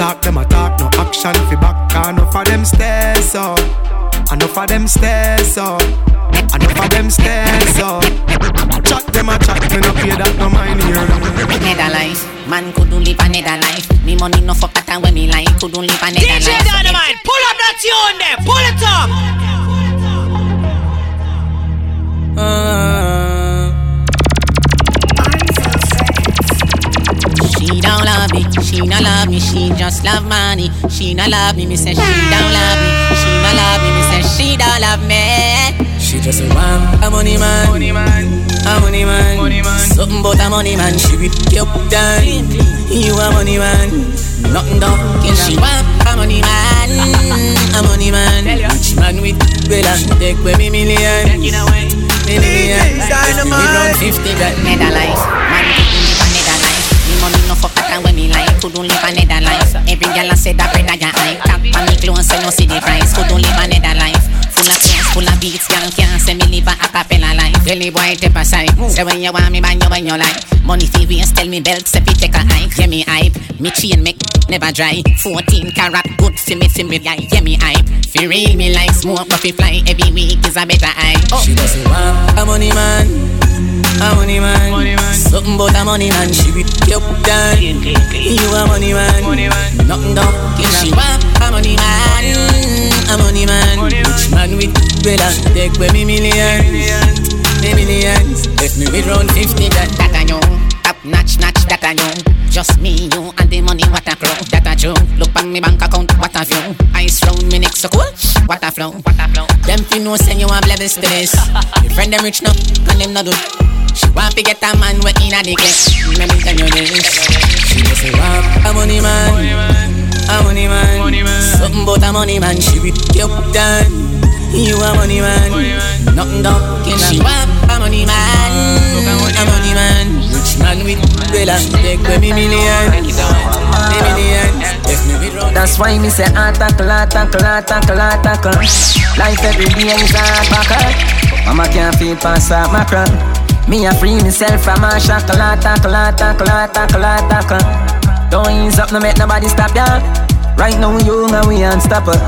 Talk them a talk, no action fi back. Enough of them stairs up. Enough of them stairs up. Enough of them stairs up. Chat them a chat, me no pay that no mind here. Nether life, man couldn't live a nether life. Me money no fuck that when me like couldn't live a nether life. DJ Dynamite, pull up that tune there, pull it up. Uh, don't love me, she not love me, she just love money. She not love me, me say she don't love me. She not love me, me say she don't love me. She just a want a money man, money man, a money man, money man. Something about a money man. She whip you up down. You a money man, nothing done. She want a money man, a money man. Rich man with better, take away me million, million. We run fifty grand. Nether no fuck that when me like couldn't live a nether life. Every girl a say that bread a your eye. Tap on me clothes, say no see the price. Couldn't live a nether life. Full of clothes, full of beats, girl can't say me live a acapella life. The boy take a side. Say when you want me, man, you when you like. Money fi waste, tell me belt, say fi take a hike. Yeah me hype, me chain make never dry. 14 carat, good fi me fi me guy. Yeah me hype, fi real me like smoke, but fi fly every week is a better eye. Oh. She doesn't want a money man, a money man. money man. Something about a money man. She you up down. You a money man, money man. Nothing done. She want a money man, a money man. Rich man with bella, take away me million, million. the millions. Left me with round 50 grand. That I know. Top notch, notch, that I know. Just me, you, and the money, what a crow. That I true. Look on me bank account, what a view. Ice round me neck so cool. What a flow, what a flow. Them fi know say you have levels to this. Your friend them rich no, and them no do. She want to get a man we inna the clique. Let me tell you this. She just say, "Wow, a money man, a money man, something about a money man." She you up down. You a money man, nothing done. She want a money man, a money man. Rich man with umbrella, take away me millions, me millions. Left me with round. That's why me say ah, attackle, attackle, ah, attackle, ah, attackle. Life every day is a battle. Mama can't feel past that mackerel. Me a free myself from a shackle, attackle, attackle, attackle, attackle. Don't ease up, no make nobody stop ya. Right now we young and we unstoppable.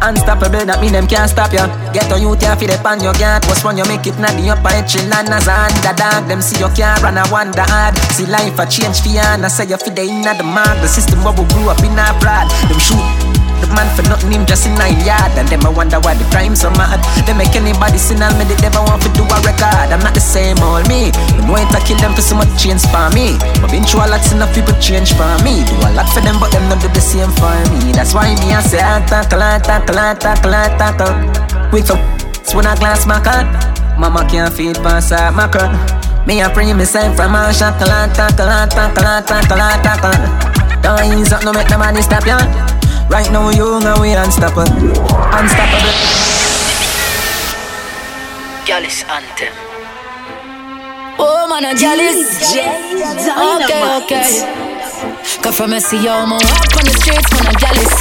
Unstoppable, that mean them can't stop ya. Get a youth ya fi on your guard. What's wrong, you make it na the upper chill and as underdog. Them see you can't run a wonder hard. See life a change for ya and I say you fi the inna the mark. The system where we grew up in a broad. Them shoot the man for nothing him just in a yard. And them I wonder why the crime so mad. They make anybody sin and me they never want to do a record. I'm not the same old me. Them want to kill them for so much change for me. But been through a lot enough people change for me. Do a lot for them but them not do the same for me. That's why me I say I tackle, I tackle, I tackle, I tackle. Quick up, when I glass my car Mama can't feed past that mackerel Me a free myself from a shackle, I tackle, I tackle, I tackle, I tackle. Don't ease up, no make nobody stop ya Right now, young and we unstoppable. Unstoppable. Gallus anthem. Oh man, I'm jealous. Okay, okay. Cause from me see yo, man walk on the streets, man I'm jealous.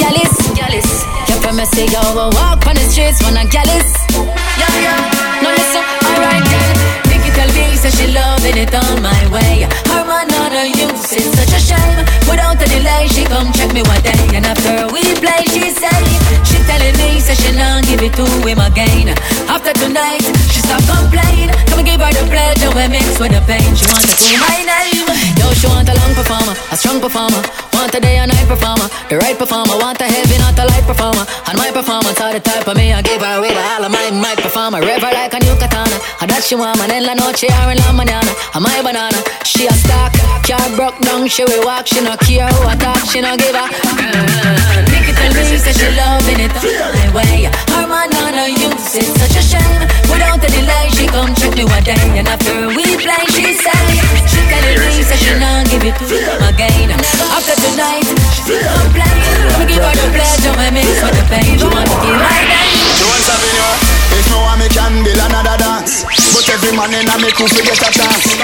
Jealous, jealous. Yeah, from me see yo, man walk on the streets, man I'm jealous. Yeah, yeah. No listen, alright then. Tell me say she loving it on my way. Her man not a use, it's such a shame. Without a delay, she come check me one day, and after we play, she say she telling me say she not give it to him again. After tonight, she stop complain. Come and give her the pleasure we mix with the pain. She want to call my name. Yo, she want a long performer, a strong performer. Want a day and night performer, the right performer. Want a heavy, not a light performer. And my performance are the type of me I give her with all of my my performer. River like a new katana. And that she want, man, la noche or in la mañana. And my banana, she a stock. Car broke down, she will walk. She no care who I talk, she no give a. Nikki tell she loving it my way. Her man on her use it's such a shame. Without a delay, she come check me one day, and after we play, she say she telling me say she not give it to him again. After tonight, she complain. Me give her the pleasure, me mix with the pain. She want to give my name. Avenue. If no one me can build another dance But every man in a me crew fi get a chance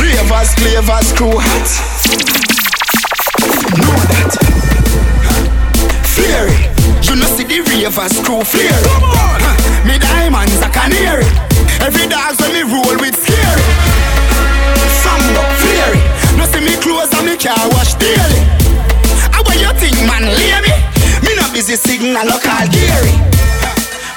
Ravers, clavers, crew hats Know that Fury. You know see the ravers crew fury. Huh. Me diamonds a canary. Every dog when me roll with scary. Sambo, fury. No see me clothes and me car wash daily. How what you think man, lay me? Me not busy signal local Gary.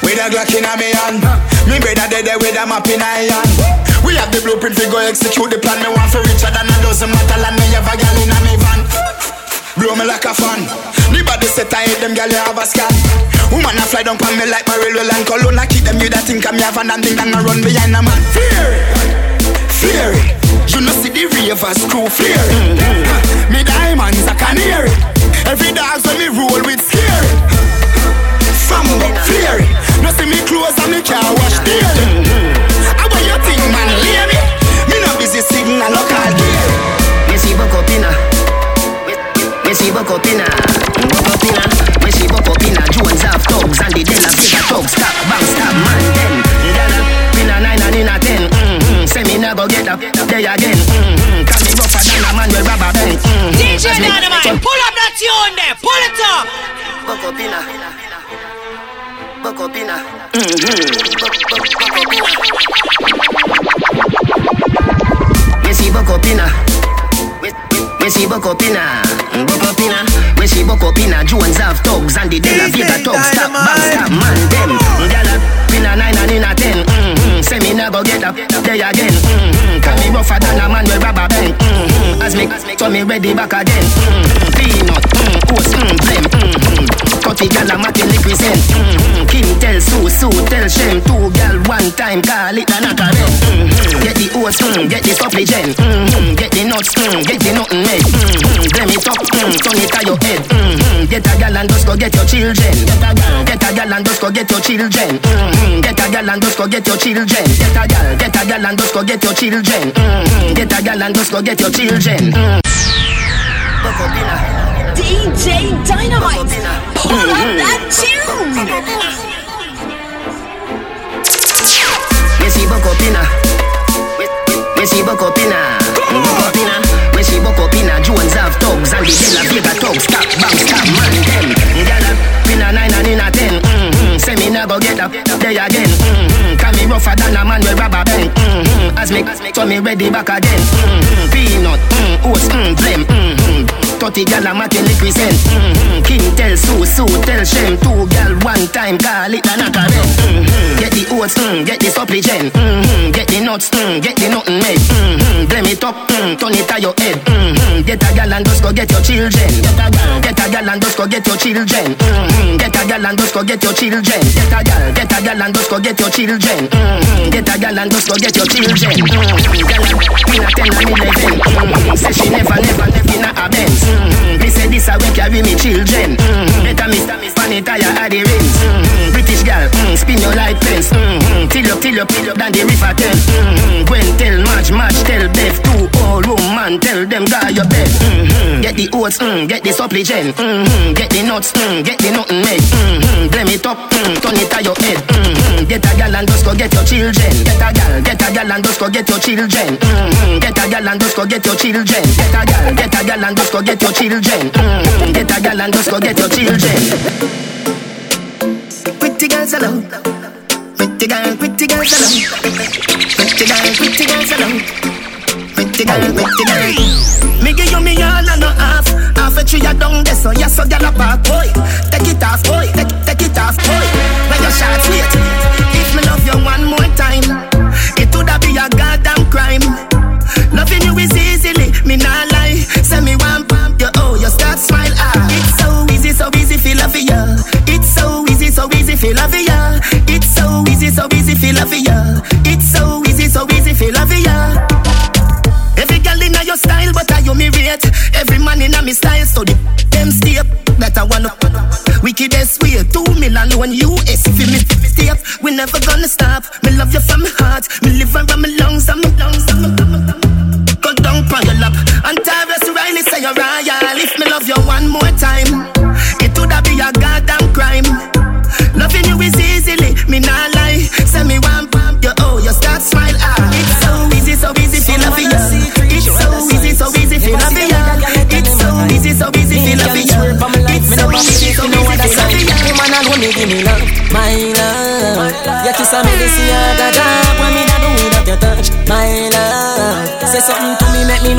With a Glock in a me hand. Me better dead with a map in a hand. We have the blueprint we go execute the plan. Me want for richer than a dozen metal And me have a gal in a me van Blow me like a fan. The body set I hate them gal you have a scan. Woman a fly down pan me like my railway line. Cologne I keep them you that think I'm me have a and think I'm run behind a man. Fury, fury. You know see the ravers crew fury mm-hmm. Me diamonds a canary. Every dog when me roll with scary. Sambo, fury. No see me clothes and me car wash daily. How about you think, man, lay me? Me no busy signal Me see buck up inna. Buck up inna. Me see buck up inna. Jones have thugs and the Della Vega thugs. Stop, bang, stop, man. Then, gyal inna nine and inna ten. Mm-hmm. Say me nah go get up there again. Mm-hmm. Cause me rougher than a man with rubber band. Mm-hmm. DJ Dynamite, pull up that tune there, pull it up. Buck up inna. Buck up inna. Mm-hmm. Buck, buck, buck up inna. Me see buck up inna. Me see buck up inna. Buck up inna. Me see buck up inna. Jones have thugs and the Della Vega thugs. Stop, bang, stop, man, them. Gyal inna nine and inna ten. Mm-hmm. Say me never get up there again. Mm-hmm. Can me rougher than a man with rubber band. Mm-hmm. As me, so me ready back again. Mm-hmm. Peanut, mm, oats, mm, blem. Mm-hmm. Cutty gal a represent mm-hmm. Kim tell Sue, Sue tell Shem Two gal one time call it a knock supplicant. Mm-hmm. Get and just go get your children. Get a gal, get a gal and just go get your children. Mm-hmm. Get a gal and just go get your children. Get a gal, get a gal and just go get your children. Mm-hmm. Get a gal and just go get your children. Mm. DJ Dynamite, pull up that tune. When she buck up inna, when she buck up up inna, Jones have thugs and the Della Vega thugs. Stop, bang, stop, man, them. Gyal up inna nine and inna ten. Mm-hmm. Say me never get up there again. Mm-hmm. Can me rougher than a man with rubber band. Mm-hmm. As me, so me ready back again. Mm-hmm. Peanut, mm, oats, mm, blem. Mm-hmm. 30 gal a liquid send. Mm-hmm. King tell Sue, Sue tell Shem. Two gal one time call it a knock mm-hmm. Get the oats, mm, get the supplicant. Mm-hmm. Get the nuts, mm, get the nothing made. Mm-hmm. Blame it up, mm, turn it on your head. Mm-hmm. Get a gal and just go get your children. Get a gal, get a gal and just go get your children. Mm-hmm. Get a gal and just go get your children. Get a gal, get a gal and just go get your children. Mm-hmm. Get a gal and just go get your children. Mm-hmm. Gal, ten and eleven. Mm-hmm. Say she never, never, never in a Benz. Mm-hmm. Me say this a way carry me children. Mm-hmm. Better me span it higher at the rims. Mm-hmm. British gal, mm, spin your light fence. Mm-hmm. Till up, till up, till up, than the river. Mm-hmm. Gwen tell March, March tell Beth. Two old woman tell them guy your bed. Mm-hmm. Get the oats, get the supplicant. Mm-hmm. Get the nuts, get the nothing made. Mm-hmm. It up, turn it on your head. Mm-hmm. Get a gal and just go get your children. Get a gal, get a gal and just go get your children. Mm-hmm. Get a gal and just go get your children. Get a gal, get a gal and just go get your children. Mm-hmm. Get a gal and just go get your children. Pretty girls alone. Pretty girl, pretty girls alone. Pretty girl, pretty girls alone. Pretty girl, pretty girl. Me give you me all and no half. Half a tree down there, so yes, so gyal a park, boy. Take it off, boy. Take, take it off, boy. When your shots wait. If me love you one more time, me liver and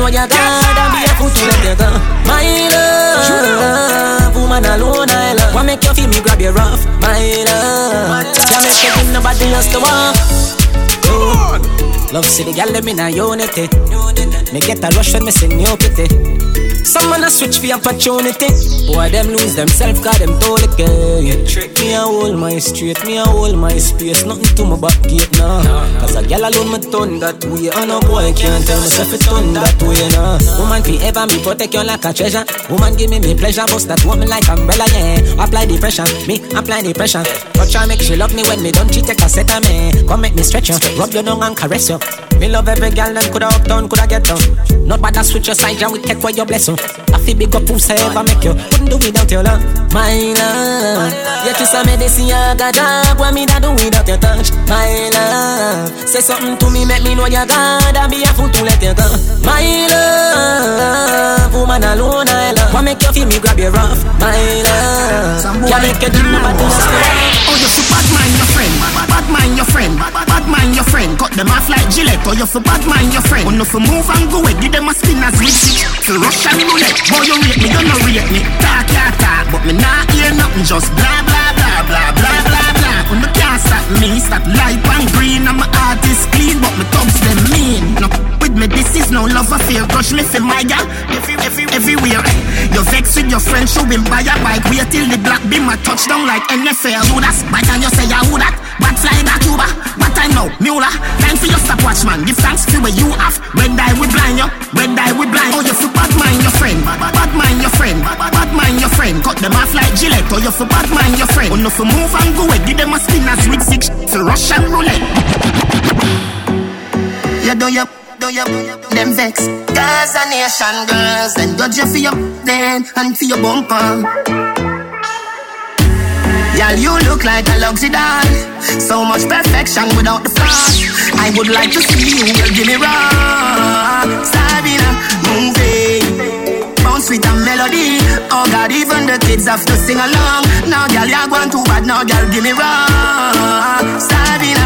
know you got and be a fool to let you go, my love. Woman alone, I love. What make you feel me grab your rough, my love. Can't make you think nobody else to want. Oh. Love city gal them in a unity. Me get a rush when me see new pity. Some man a switch for opportunity. Boy them lose themselves cause them told the game. Trick me a hold my street, me a hold my space. Nothing to my back gate now. Cause a gal alone me turn that way. Oh, and a boy can't tell myself it turn that way now. Woman fi ever me protect you like a treasure. Woman give me me pleasure, bust that woman like umbrella yeah. Apply the pressure, me apply the pressure. Touch her make she love me when me don't cheat take a set of me. Come make me stretch you, rub your tongue and caress you. Me love every girl and coulda up down, coulda get down. Not bad to switch your side, and we take away your blessing. I feel big up who's ever make you. Couldn't do without your love, my love. You kiss a medicine, I got job. What me da do without your touch, my love. Say something to me, make me know you God. I be a fool to let you go, my love. Woman alone, I love. What make you feel me grab your rough, my love. Can't make you do nobody else. Oh, you bad mind your friend, bad mind your friend. Cut them off like Gillette. Oh, you feel bad mind your friend. Oh, no, for move and go away, give them a spin as we see. For Russian roulette, boy, you rate me, you no rate me. Talk, yeah, talk, but me not hear nothing, just blah, blah, friend show him buy a bike. Wait till the black beam a touchdown like NFL. That, but can you say ya who that? What fly back Cuba? What time now? Mula. Time for your stopwatch man. Give thanks for where you have. When die we blind you. When die we blind. Oh you for bad mind your friend. Bad mind your friend. Bad mind your friend. Cut them off like Gillette. Oh you for bad mind your friend. Oh no for move and go away. Give them a spinners with six. For Russian roulette. You do your do you them vex? Girls a nation girls, then judge you for your then and for your bumper. Girl, you look like a luxury doll. So much perfection without the flaws. I would like to see you, girl, give me raw. Sabina, moving. Bounce with a melody. Oh God, even the kids have to sing along. Now, girl, you're going too bad. Now, girl, give me raw. Sabina,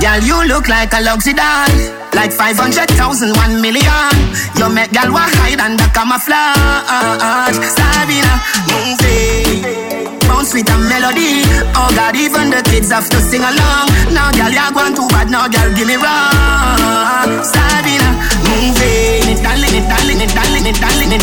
Girl, you look like a luxury doll. Like 500,000, 1 million. You make girl walk hide under camouflage. Sabina, moving. Bounce with a melody. Oh God, even the kids have to sing along. Now, girl, you're going too bad. Now, girl, give me wrong. Sabina, moving. It darling, it darling, it darling, it darling, it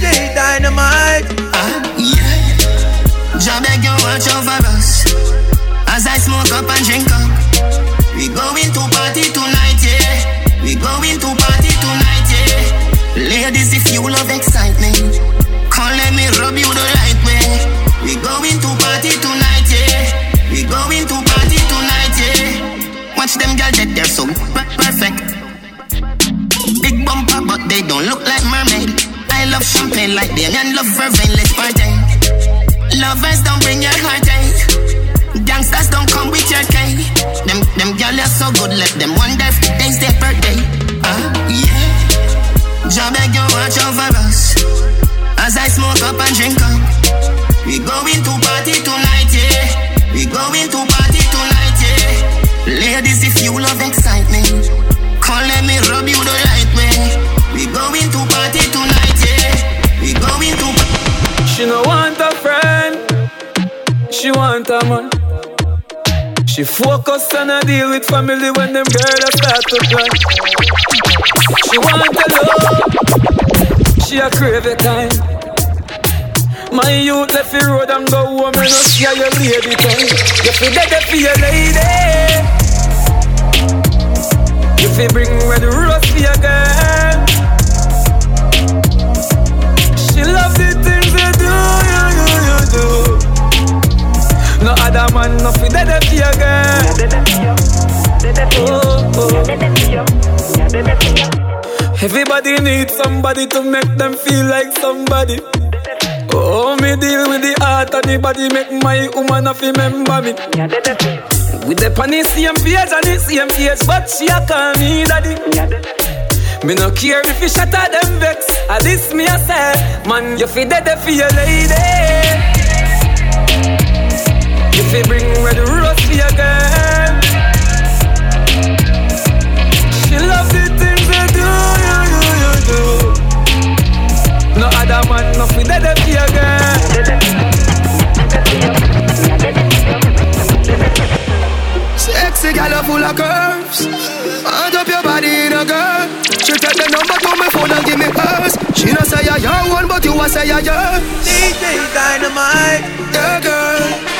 DJ Dynamite. Uh, yeah. Jah beg you watch over us as I smoke up and drink up. We going to party tonight, yeah. We going to party tonight, yeah. Ladies, if you love excitement, love champagne like them and love vervain, let's party. Lovers don't bring your heartache. Gangsters don't come with your cake. Them them girls are so good, let them wonder if today's their birthday. Uh, yeah. Jah beg you watch over us as I smoke up and drink up. We going to party tonight, yeah. We going to party tonight, yeah. Ladies, if you love excitement, come let me rub you the right way. We going to party tonight, She no want a friend, she want a man. She focus on a deal with family when them girls start to plan. She want a love, she a crave a time. My youth left the road and go home and no see your lady time. You feel dead for your lady. You feel bring red rose for your girl. Other man, no fi dead for your girl. Everybody needs somebody to make them feel like somebody. Oh, me deal with the heart and the body, make my woman a fi remember me. We the on the same page and the same page, but she a call me daddy. Me no care if you shatter them vex. A this me a say, man, you fi dead for your lady. Fi bring red rose for your girl. She love the things you do, you, you, you do. No other man, no fi dead for your girl. Sexy gal full of curves. Hand up your body in a girl. She take the number to my phone and give me hers. She no say you're your one, but you a say you're yours. DJ Dynamite, yeah girl.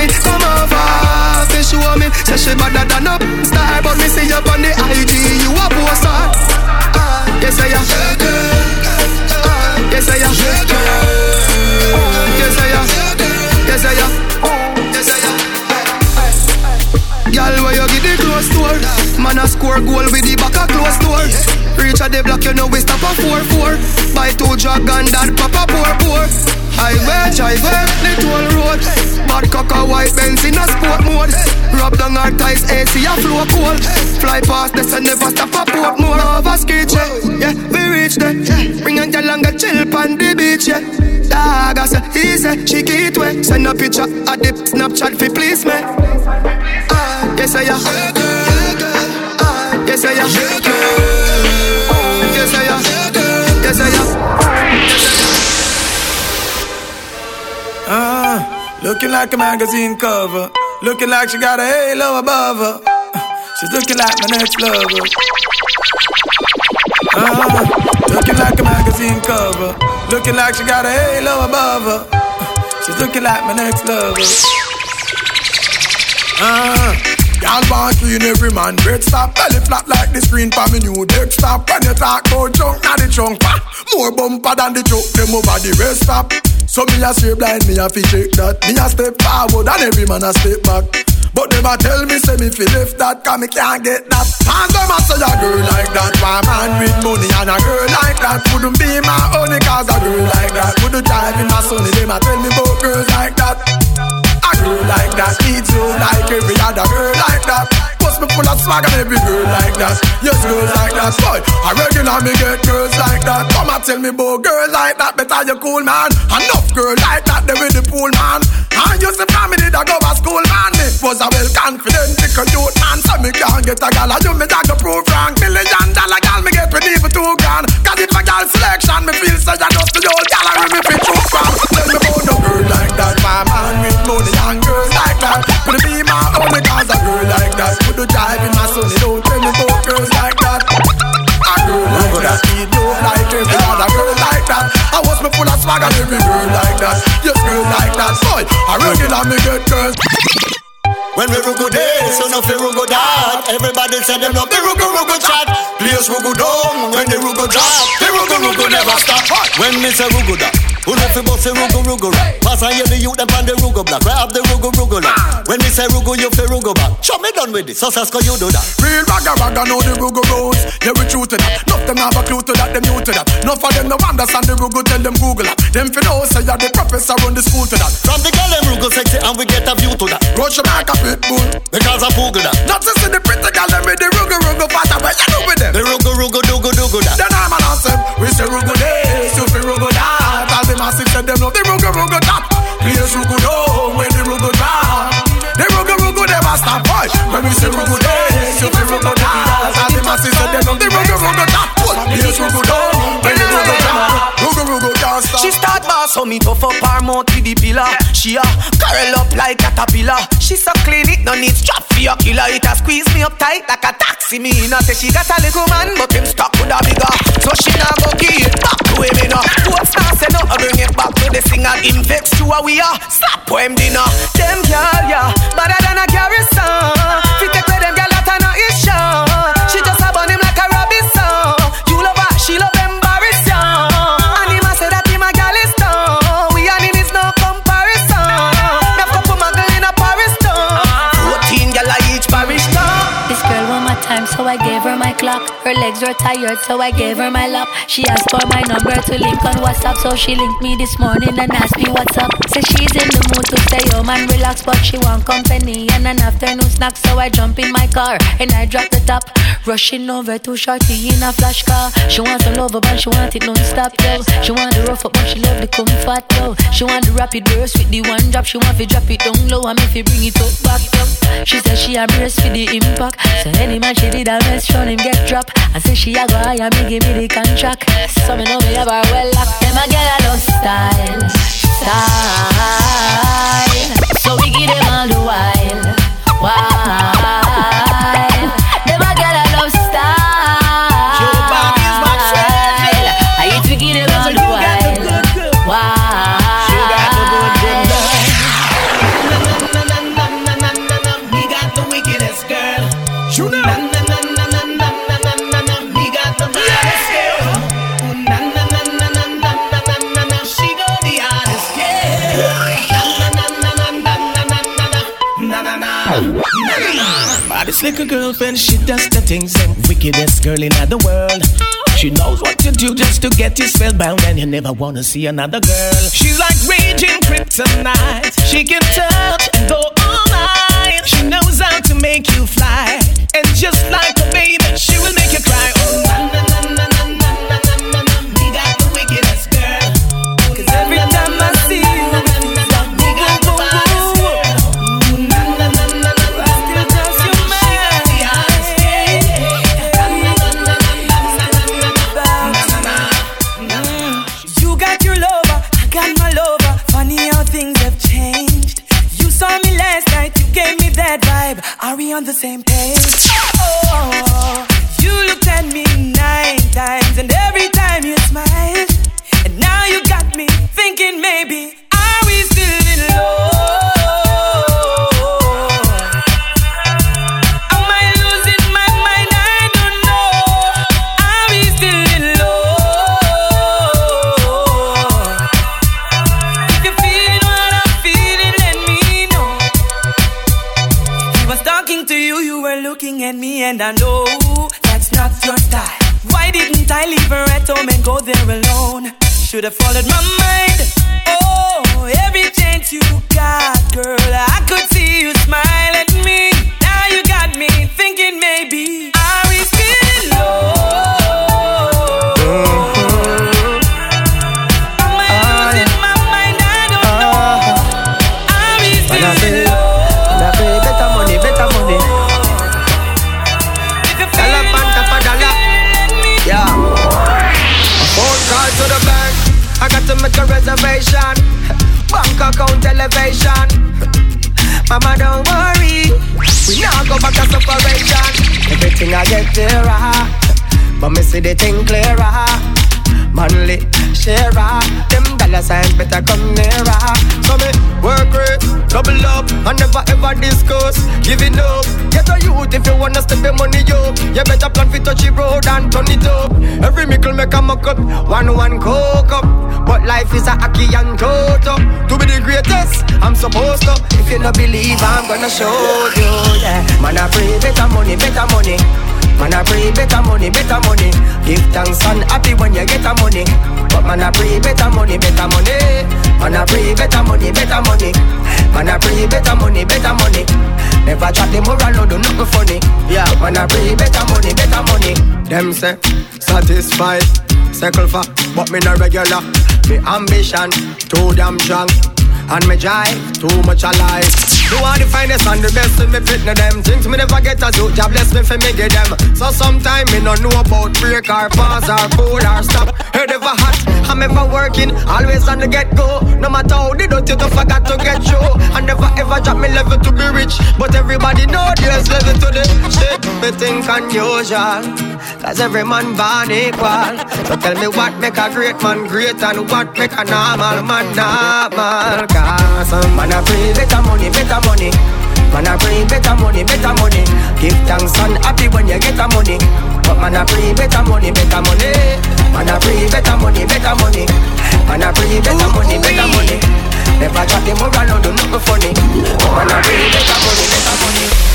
Me come over. She show me say she better than a star, but me see you on the IG, you a poster. Uh, yes I am. Uh, yes I am. Yes I am. Yes I am. Yes I am. Girl, where you get the close door? Man a score goal with the back a close door. Reach a the block, you know we stop a four four. Buy two dragon that pop a poor poor. Highway, driveway, the toll road. Bad cock a white Benz in a sport mode. Rub down our ties, AC a flow cold. Fly past this and never stop a port more. Over skate, yeah, we reach there. Bring a girl and go chill on the beach, yeah. Dog, I say, he say, she get wet. Send a picture of the Snapchat fi please me. Ah, yes I am. Ah, yes I am. Yes I am. Yes I am. Ah, looking like a magazine cover. Looking like she got a halo above her. She's looking like my next lover. Ah, looking like a magazine cover. Looking like she got a halo above her. She's looking like my next lover. Ah, y'all want clean every man. Bread stop, belly flat like the screen for me new deck stop. When you talk about junk, not the trunk. Ah, more bumper than the truck, them over the rest stop. So me a straight blind, me a fi check that. Me a step forward and every man a step back. But a tell me say me fi left that, cause me can't get that. And them a say a girl like that, why man with money and a girl like that wouldn't be my only cause a girl like that would drive in my sonny. Them a tell me about girls like that. Girl like that needs you like every other girl like that. Me full of swag and every girl like that. Yes, girls like that. Boy, I regular me get girls like that. Come and tell me about girls like that. Better you cool man. Enough girl like that. They with the pool man. And you see family that go to school man. Me was a well confident, little youth man. So me can't get a gal. And you me that go prove wrong. Million dollar gal me get with for two grand. Cause if a gal selection me feel you just the old gal. I me fit too from. Tell me about no girl like that. My man with money and girls like that. Could it be my only cause a girl like that? Could you drive in my sonny? Don't tell me about girls like that. A girl like that. Speed dope like every other girl like that. I was me full of swag and every girl like that. Yes, girl like that. Boy, I regular me get girls. When we rugu this, so no fi rugu that Everybody say them love the rugu rugu chat. Place rugu down, when the rugu drop. The rugu rugu never stop. When me say rugu that who know fi bust the rugu rugu rap? Pass and hear the youth them on the rugu block. Where have the rugu rugu lock When me say rugu, you fi rugu back. Show me done with this, so Sasko you do that. Real ragga ragga know the rugu rules. Yeah we true to that. Nuff them have a clue to that, them new to that. Nuff of them no understand the rugu, tell them google that. Them fi know say ya the professor run the school to that. From the girl them rugu sexy and we get a view to that. Rush back a pit bull. Because I google that Not to see the pretty girl them with the rugu rugu Fata where you do with them. The rugu rugu dugu dugu that Then I'm an awesome. We say rugu this, you fi rugu that All the massive said them love the rugu rugu that Place rugu down when the rugu drop The rugu rugu never stop boy. When we say rugu this, you fi rugu that All the massive said them love the rugu rugu that Place rugu down rugu She start boss so me tough up her mouth with the pillar. She a curl up like caterpillar. She so clean it no need strap for your killer. It a squeeze me up tight like a taxi. Me no say she got a little man but him stuck with a bigger. So she not go give it back to him you know Foot star say no bring it back to the singer. Him vex to a we are. Slap for him dinner Them girl yeah better than a garrison. Fit take with them girl that I know is sure She just a burn him like her. Her legs were tired, so I gave her my lap. She asked for my number to link on WhatsApp, so she linked me this morning and asked me what's up. Says she's in the mood to stay home and relax, but she want company and an afternoon snack, so I jump in my car and I drop the top. Rushing over to Shorty in a flash car. She wants a love but she want it non-stop, yo. She want the rough up, but she love the comfort, yo. She want the rapid burst with the one drop. She want to drop it down low and me fi bring it up back, yo. She said she she a brace for the impact. So any man she did a mess, run him get drop. I say she a go hire me, give me the contract. So me know me have her well locked. Them a girl a love style, style. So we give them all the while, while. Little girlfriend, she does the things and wickedest girl in the world. She knows what to do just to get you spellbound, and you never wanna see another girl. She's like raging kryptonite. She can touch and go all night. She knows how to make you fly, and just like a baby, she will make you cry. Oh, na na on the same page? Oh, have followed my mind. Gonna show you. Yeah, man, I pray better money, better money. Man, I pray better money, better money. Give thanks and happy when you get a money. But man, I pray better money, better money. Man, I pray better money, better money. Man, I pray better money, better money. Never chat the moral, no do nothing funny. Yeah, man, I pray better money, better money. Them say satisfied, circle for, but me no regular. Me ambition too damn strong. And me jive, too much alive. Do all the finest and the best in me fit no them. Things me never get a suit, job bless me for me get them. So sometime me no know about break or pause or cool or stop. Head ever hot, I'm ever working, always on the get go No matter how the dirty tough I got to get you. I never ever drop me level to be rich. But everybody know there's level to the shit. Me think unusual Cause every man born equal. So tell me what make a great man great And what make a normal man normal. Cause some man a pray better money, better money. Man a pray better money, better money. Give thanks and happy when you get a money. But man a pray better money, better money. Man a pray better money, better money. Man a pray better money, better money. Never the moral, no do nothing funny. Man a pray better money, better money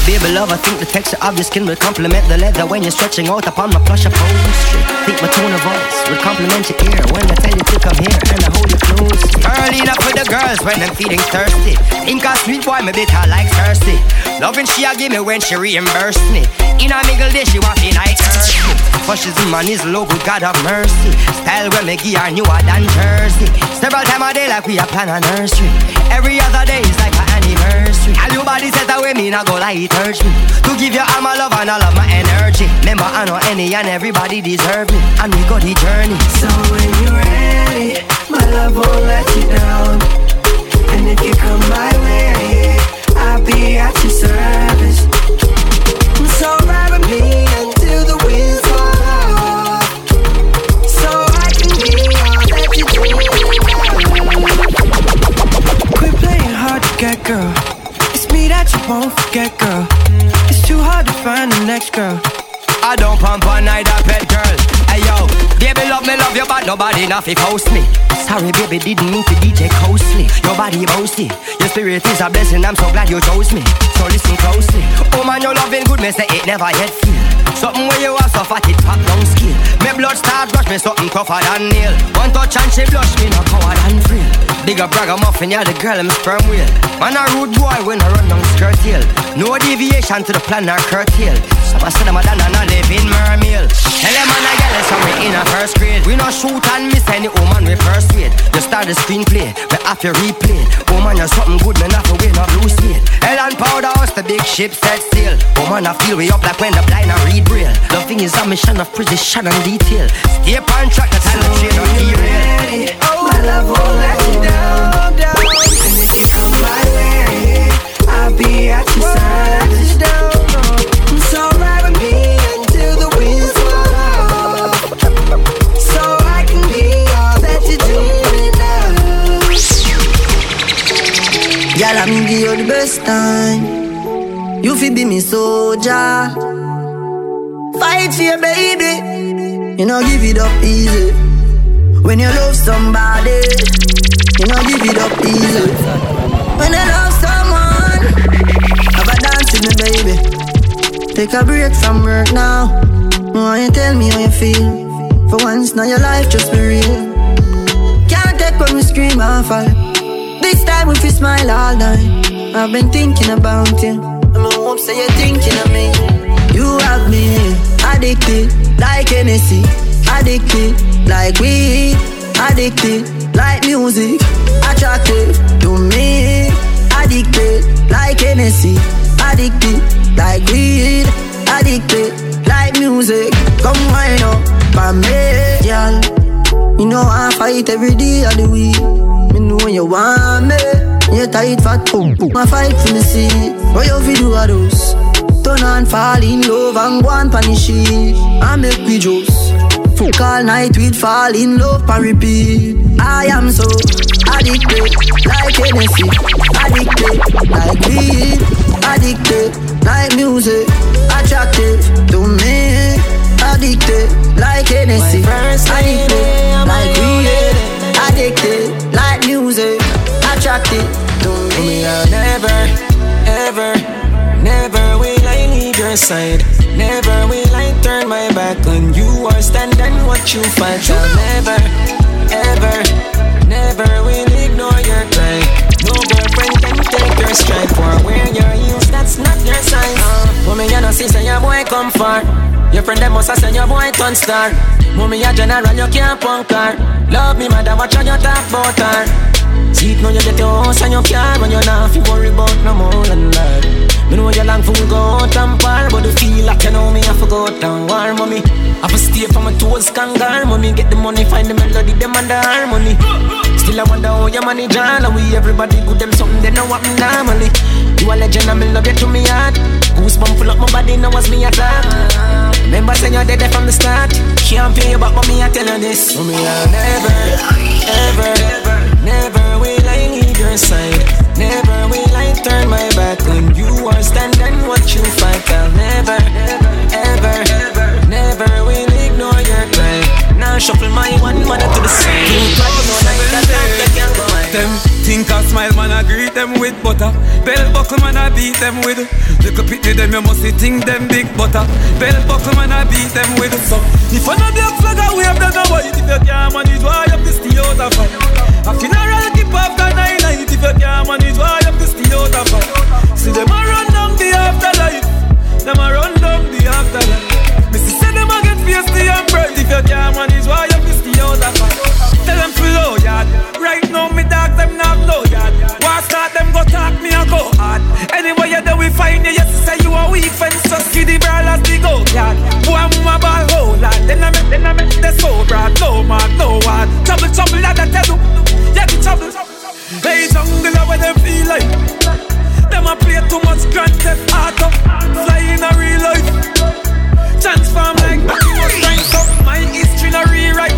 Baby love, I think the texture of your skin will complement the leather when you're stretching out upon my plush upholstery. Think my tone of voice will compliment your ear when I tell you to come here and I hold you close. Early enough for the girls when I'm feeling thirsty. Think a sweet boy, me bitter like thirsty. Loving she give me when she reimburse me. In a mingle day, she want me thirsty. Fascism man is low, good God of mercy. Style when me gear newer than Jersey. Several time a day like we a plan a nursery. Every other day is like an anniversary. All your body set away me, not go like it hurts me. To give you all my love and all of my energy. Remember I know any and everybody deserve me. And we got the journey. So when you're ready, my love won't let you down. And if you come my way, I'll be at your service. So ride with me that you won't forget, girl. It's too hard to find the next girl. I don't pump on neither pet girl. Hey yo, baby love me, love you, but nobody nothing force me. Sorry, baby, didn't mean to DJ closely. Your body boasty, your spirit is a blessing. I'm so glad you chose me. So listen closely. Oh man, your loving good, me say it never yet feel. Something where you are so fat it pop long skill. Me blood start rush me something tougher than nail. One touch and she blush me no coward and frail. Big up bragger muffin, yeah the girl I'm sperm wheel. Man a rude boy when I run down skirt hill. No deviation to the plan or curtail. So I said I'm a dan and I live in mermail. Tell them man I get it so we in a first grade. We no shoot and miss any woman we first rate. You start the screenplay, we have to replay. Woman you're something good, man have to win a blue state. Hell and powder house, the big ship set sail. Woman I feel we up like when the blind are read braille. Loving is a mission of precision and detail. Stay on track, the time to train on derail. Oh, my love won't let you down, down. And if you come my way, I'll be at your side. You time. You fi be me soldier. Fight for your baby. You know, give it up easy. When you love somebody, you know, give it up easy. When you love someone, have a dance with me, baby. Take a break from work now. Why you tell me how you feel? For once, now your life just be real. Can't take when we scream and fall. This time we fi smile all night. I've been thinking about you. And my hope say you're thinking of me. You have me addicted like Hennessy. Addicted like weed. Addicted like music. Attracted to me. Addicted like Hennessy. Addicted like weed. Addicted like music. Come wind up for me, girl. You know I fight every day of the week. Me know when you want me. You tight fat pump. I fight for me see. What you fi do a those? Turn on, fall in love and go and punish it. I make we juice. Fuck all night we'd fall in love and repeat. I am so addicted, like Hennessy. Addicted, like weed. Addicted, like music. Attracted to me. Addicted, like Hennessy. Addicted, like weed. Addicted, like music. Attracted to me. I'll never, ever, never will I leave your side. Never will I turn my back on you or stand and watch you fight. I'll never, ever, never will ignore your cry. No girlfriend can take your stride for wear your heels. That's not your size. Uh, woman, you know, sister, your boy come far. Your friend them must have send your boy turn star. Mommy, a general, you can't punk her. Love me, mother, watch how you talk about her. See it now you get your house and your car When you not fi worry about no more than that. Me know you long for go out and par But you feel like you know me go out and war Mommy, I to stay for my toes kangar Mommy, get the money, find the melody, them and the harmony. Still I wonder how you manage all And we everybody good, them something they know what me normally. You a legend and me love you to me heart. Goosebump full up my body, now was me attack Remember saying you're dead from the start. Can't pay you back, but me I tell you this. Mommy, I'll never, ever, never Your side. Never will I turn my back on you Or stand and watch you fight. I'll never, ever, never will ignore your cry. Now shuffle my one mother to the side. You know like that, that can't go on them Think I smile, man, I greet them with butter. Bell buckle, man, I beat them with Little pity them, you must think them big butter. Bell buckle, man, I beat them with So, if I know black flag, I wave them, no white If you can't manage, why you have to stay out of fight A funeral keep after nine light If you can't manage, why you have to stay out of it? See them a run down the afterlife. Them a run down the afterlife. Me see say them a get feisty and bright If you can't manage, why you have to stay out of it? Tell them to low yard. Right now me dog them not low yard. Why start them go talk me a go hard? Anyway you do we find you. Yes say you a weak fence Just give the as the go yard One more ball whole lot. Then I make, then I make the so broad. No man, no one. Trouble, trouble, that I tell you. Yeah the trouble. Hey, jungle, where them feel like. Them a play too much Grand Theft Auto. Fly in a real life. Transform like nothing was right up. My history no rewrite.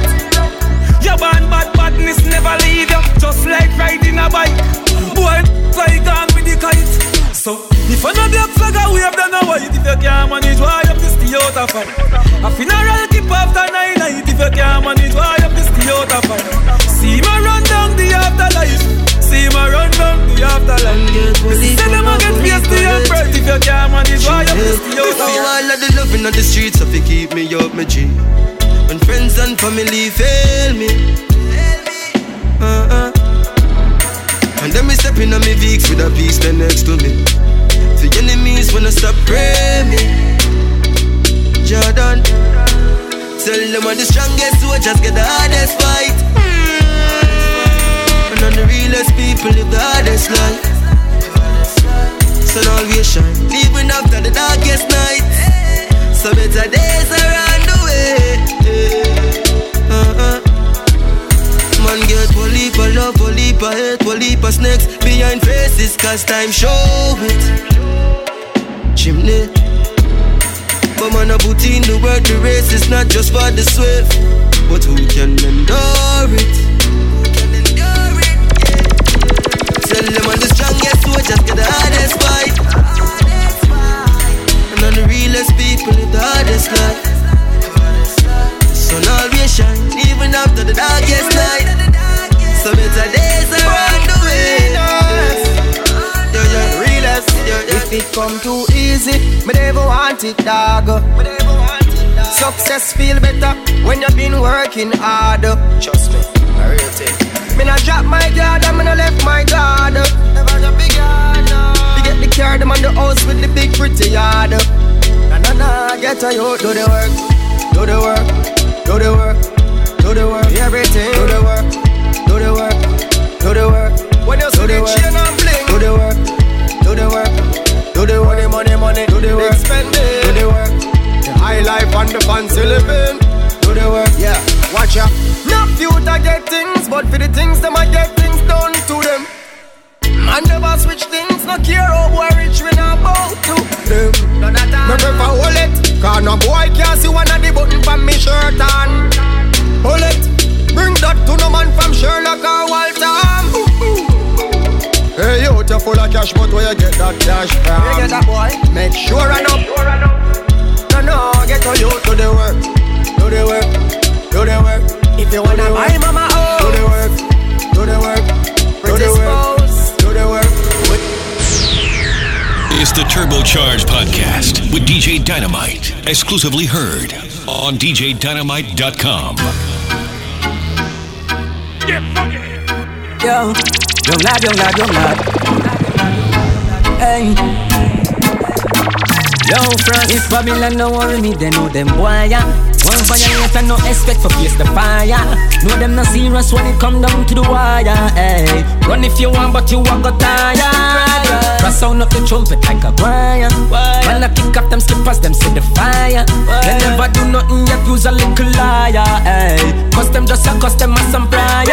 Your band bad badness never leave you. Just like riding a bike. Boy, fly gone with the kite. So if I another flag a wave, then I wait. If you can't manage, why you have stay out of fight? A funeral keep after nine night. If you can't manage, why you have stay out of fight? See me run down the afterlife. See me run down the afterlife. Say them a get paid to your breath. If you can't manage, why you fi stay out of Before all of the loving on the streets, if you keep me up, my G. When friends and family fail me, uh-uh. And then me stepping on me Vicks with a piece there next to me. The enemies wanna stop praying me. Jordan, tell them I'm the strongest soldiers get the hardest fight. The realest people live the hardest life. Sun always shine, even after the darkest night. So better days are on the way. Uh-uh. Man get poly for love, poly for hate, poly for snakes behind faces, cause time show it. Chimney. But man, I put in the work, the race is not just for the swift, but who can endure it? Them I'm the strongest soldiers get the hardest fight. And on the realest people live the hardest life. Sun always shine, even after the darkest night. So better days are on the way. Realest. If it come too easy, me never want it, dog. Success feel better when you've been working hard. Trust me, a real thing. Me not drop my guard, and me not left my guard. Never drop big guard, no. We get the car, them on the house with the big pretty yard. Na na na, get a you do the work, do the work, do the work, do the work, everything. Do the work, do the work, do the work. When you see the chain and bling, do the work, do the work, do the work. Money, money, money, do the work, spend it, do the work. The high life and the fancy living, do the work. Yeah, watch ya. No future get things, but for the things them I get things done to them. Man never switch things, no care how boy rich we not bow to them. None at all. Me prefer hold it, cause no boy can't see one of the button from me shirt on. Hold it, bring that to no man from Sherlock or Walter. Hey, you you full of cash, but where you get that cash from? Where you get that boy? Make sure I know. No, no, get to you to the work, do the work, do the work. If you wanna buy mama oh, do the work, do the work, do the work, do the work. It's the Turbocharged Podcast with DJ Dynamite. Exclusively heard on DJDynamite.com. Yo, young lad, young lad, young lad. Hey. Yo, France, if Babylon no worry me, they know them boy, yeah. One violate and no expect for face the fire. No them not serious when it come down to the wire. Hey, run if you want, but you won't go tired. Press sound up the trumpet like a choir. Man, I kick up them slippers, them see the fire. They never do nothing yet, use a little liar. Hey, cause them just a custom and some prior.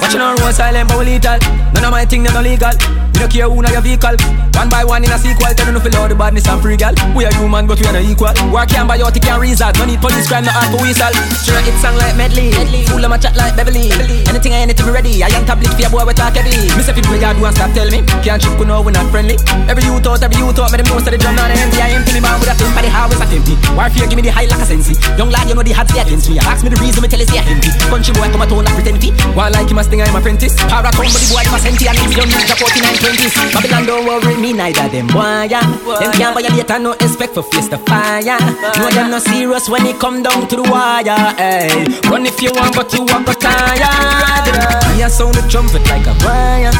Watching our road silent but we lethal. None of my thing, they no legal. We don't care who know your vehicle. One by one in a sequel, tell you no feel all the badness and free gal. We are human, but we are not equal. Work can buy out, it can result. No need police crime, no art for whistle. Sure, it sound like medley. Fool of my chat like Beverly. Anything I need to be ready. I am tablet for your boy, we talk heavy. Me say people yard want stop tell me. Can't trip, no, we not friendly. Every youth out, every youth out, me them know so the drum not empty. I empty me man with a thing, but the highways are empty. Warfare give me the high like a sensi. Young lad, you know the hard stay against me. Ask me the reason, me tell you say empty. Country boy, come a tone like pretend. One like him a sting, I'm apprentice. Para come, but the boy, him a senti. And if you need the 49 20s. Babylon don't worry me, neither them boy, yeah. Them can't violate and no expect for face the fire. No, them no serious when it come down to the wire. Hey, run if you want, but you won't go tired. Me a sound the trumpet like a choir.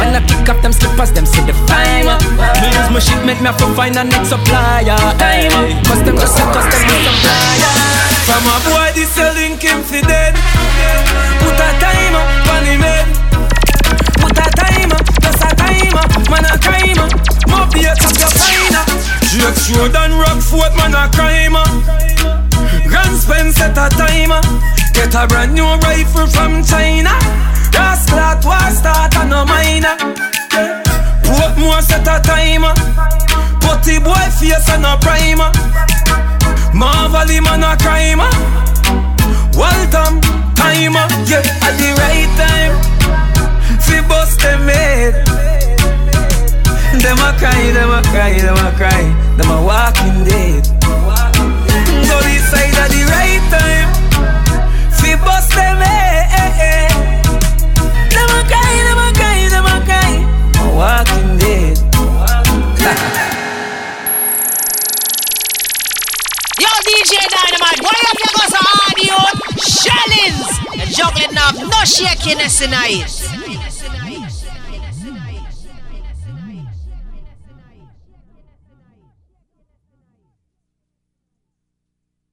When I pick up them slippers, them see the fire. Me use my shit, make me have to find a next supplier. Hey, cause them just a custom supplier. From a boy, this a link him fi dead. Put a timer on him head. Man a. Uh. More beer up your finer. Drake Road and Rockford, man a crimer. Uh. Grand spend set a timer. Get a brand new rifle from China. Rascal at war start and no minor. Put more set a timer. Putty boy face and a primer. Marvel him and a crimer. Uh. Waltham timer, yeah, at the right time. Fi bust them head. Them a cry, them a cry, them a cry, them a walking dead. Go side at the right time, fi bust them, eh, eh, eh. Them a cry, them a cry, them a cry, a walking dead. [laughs] Yo, DJ Dynamite, why have you got some audio? Shellings! You're juggling up, no shakiness tonight.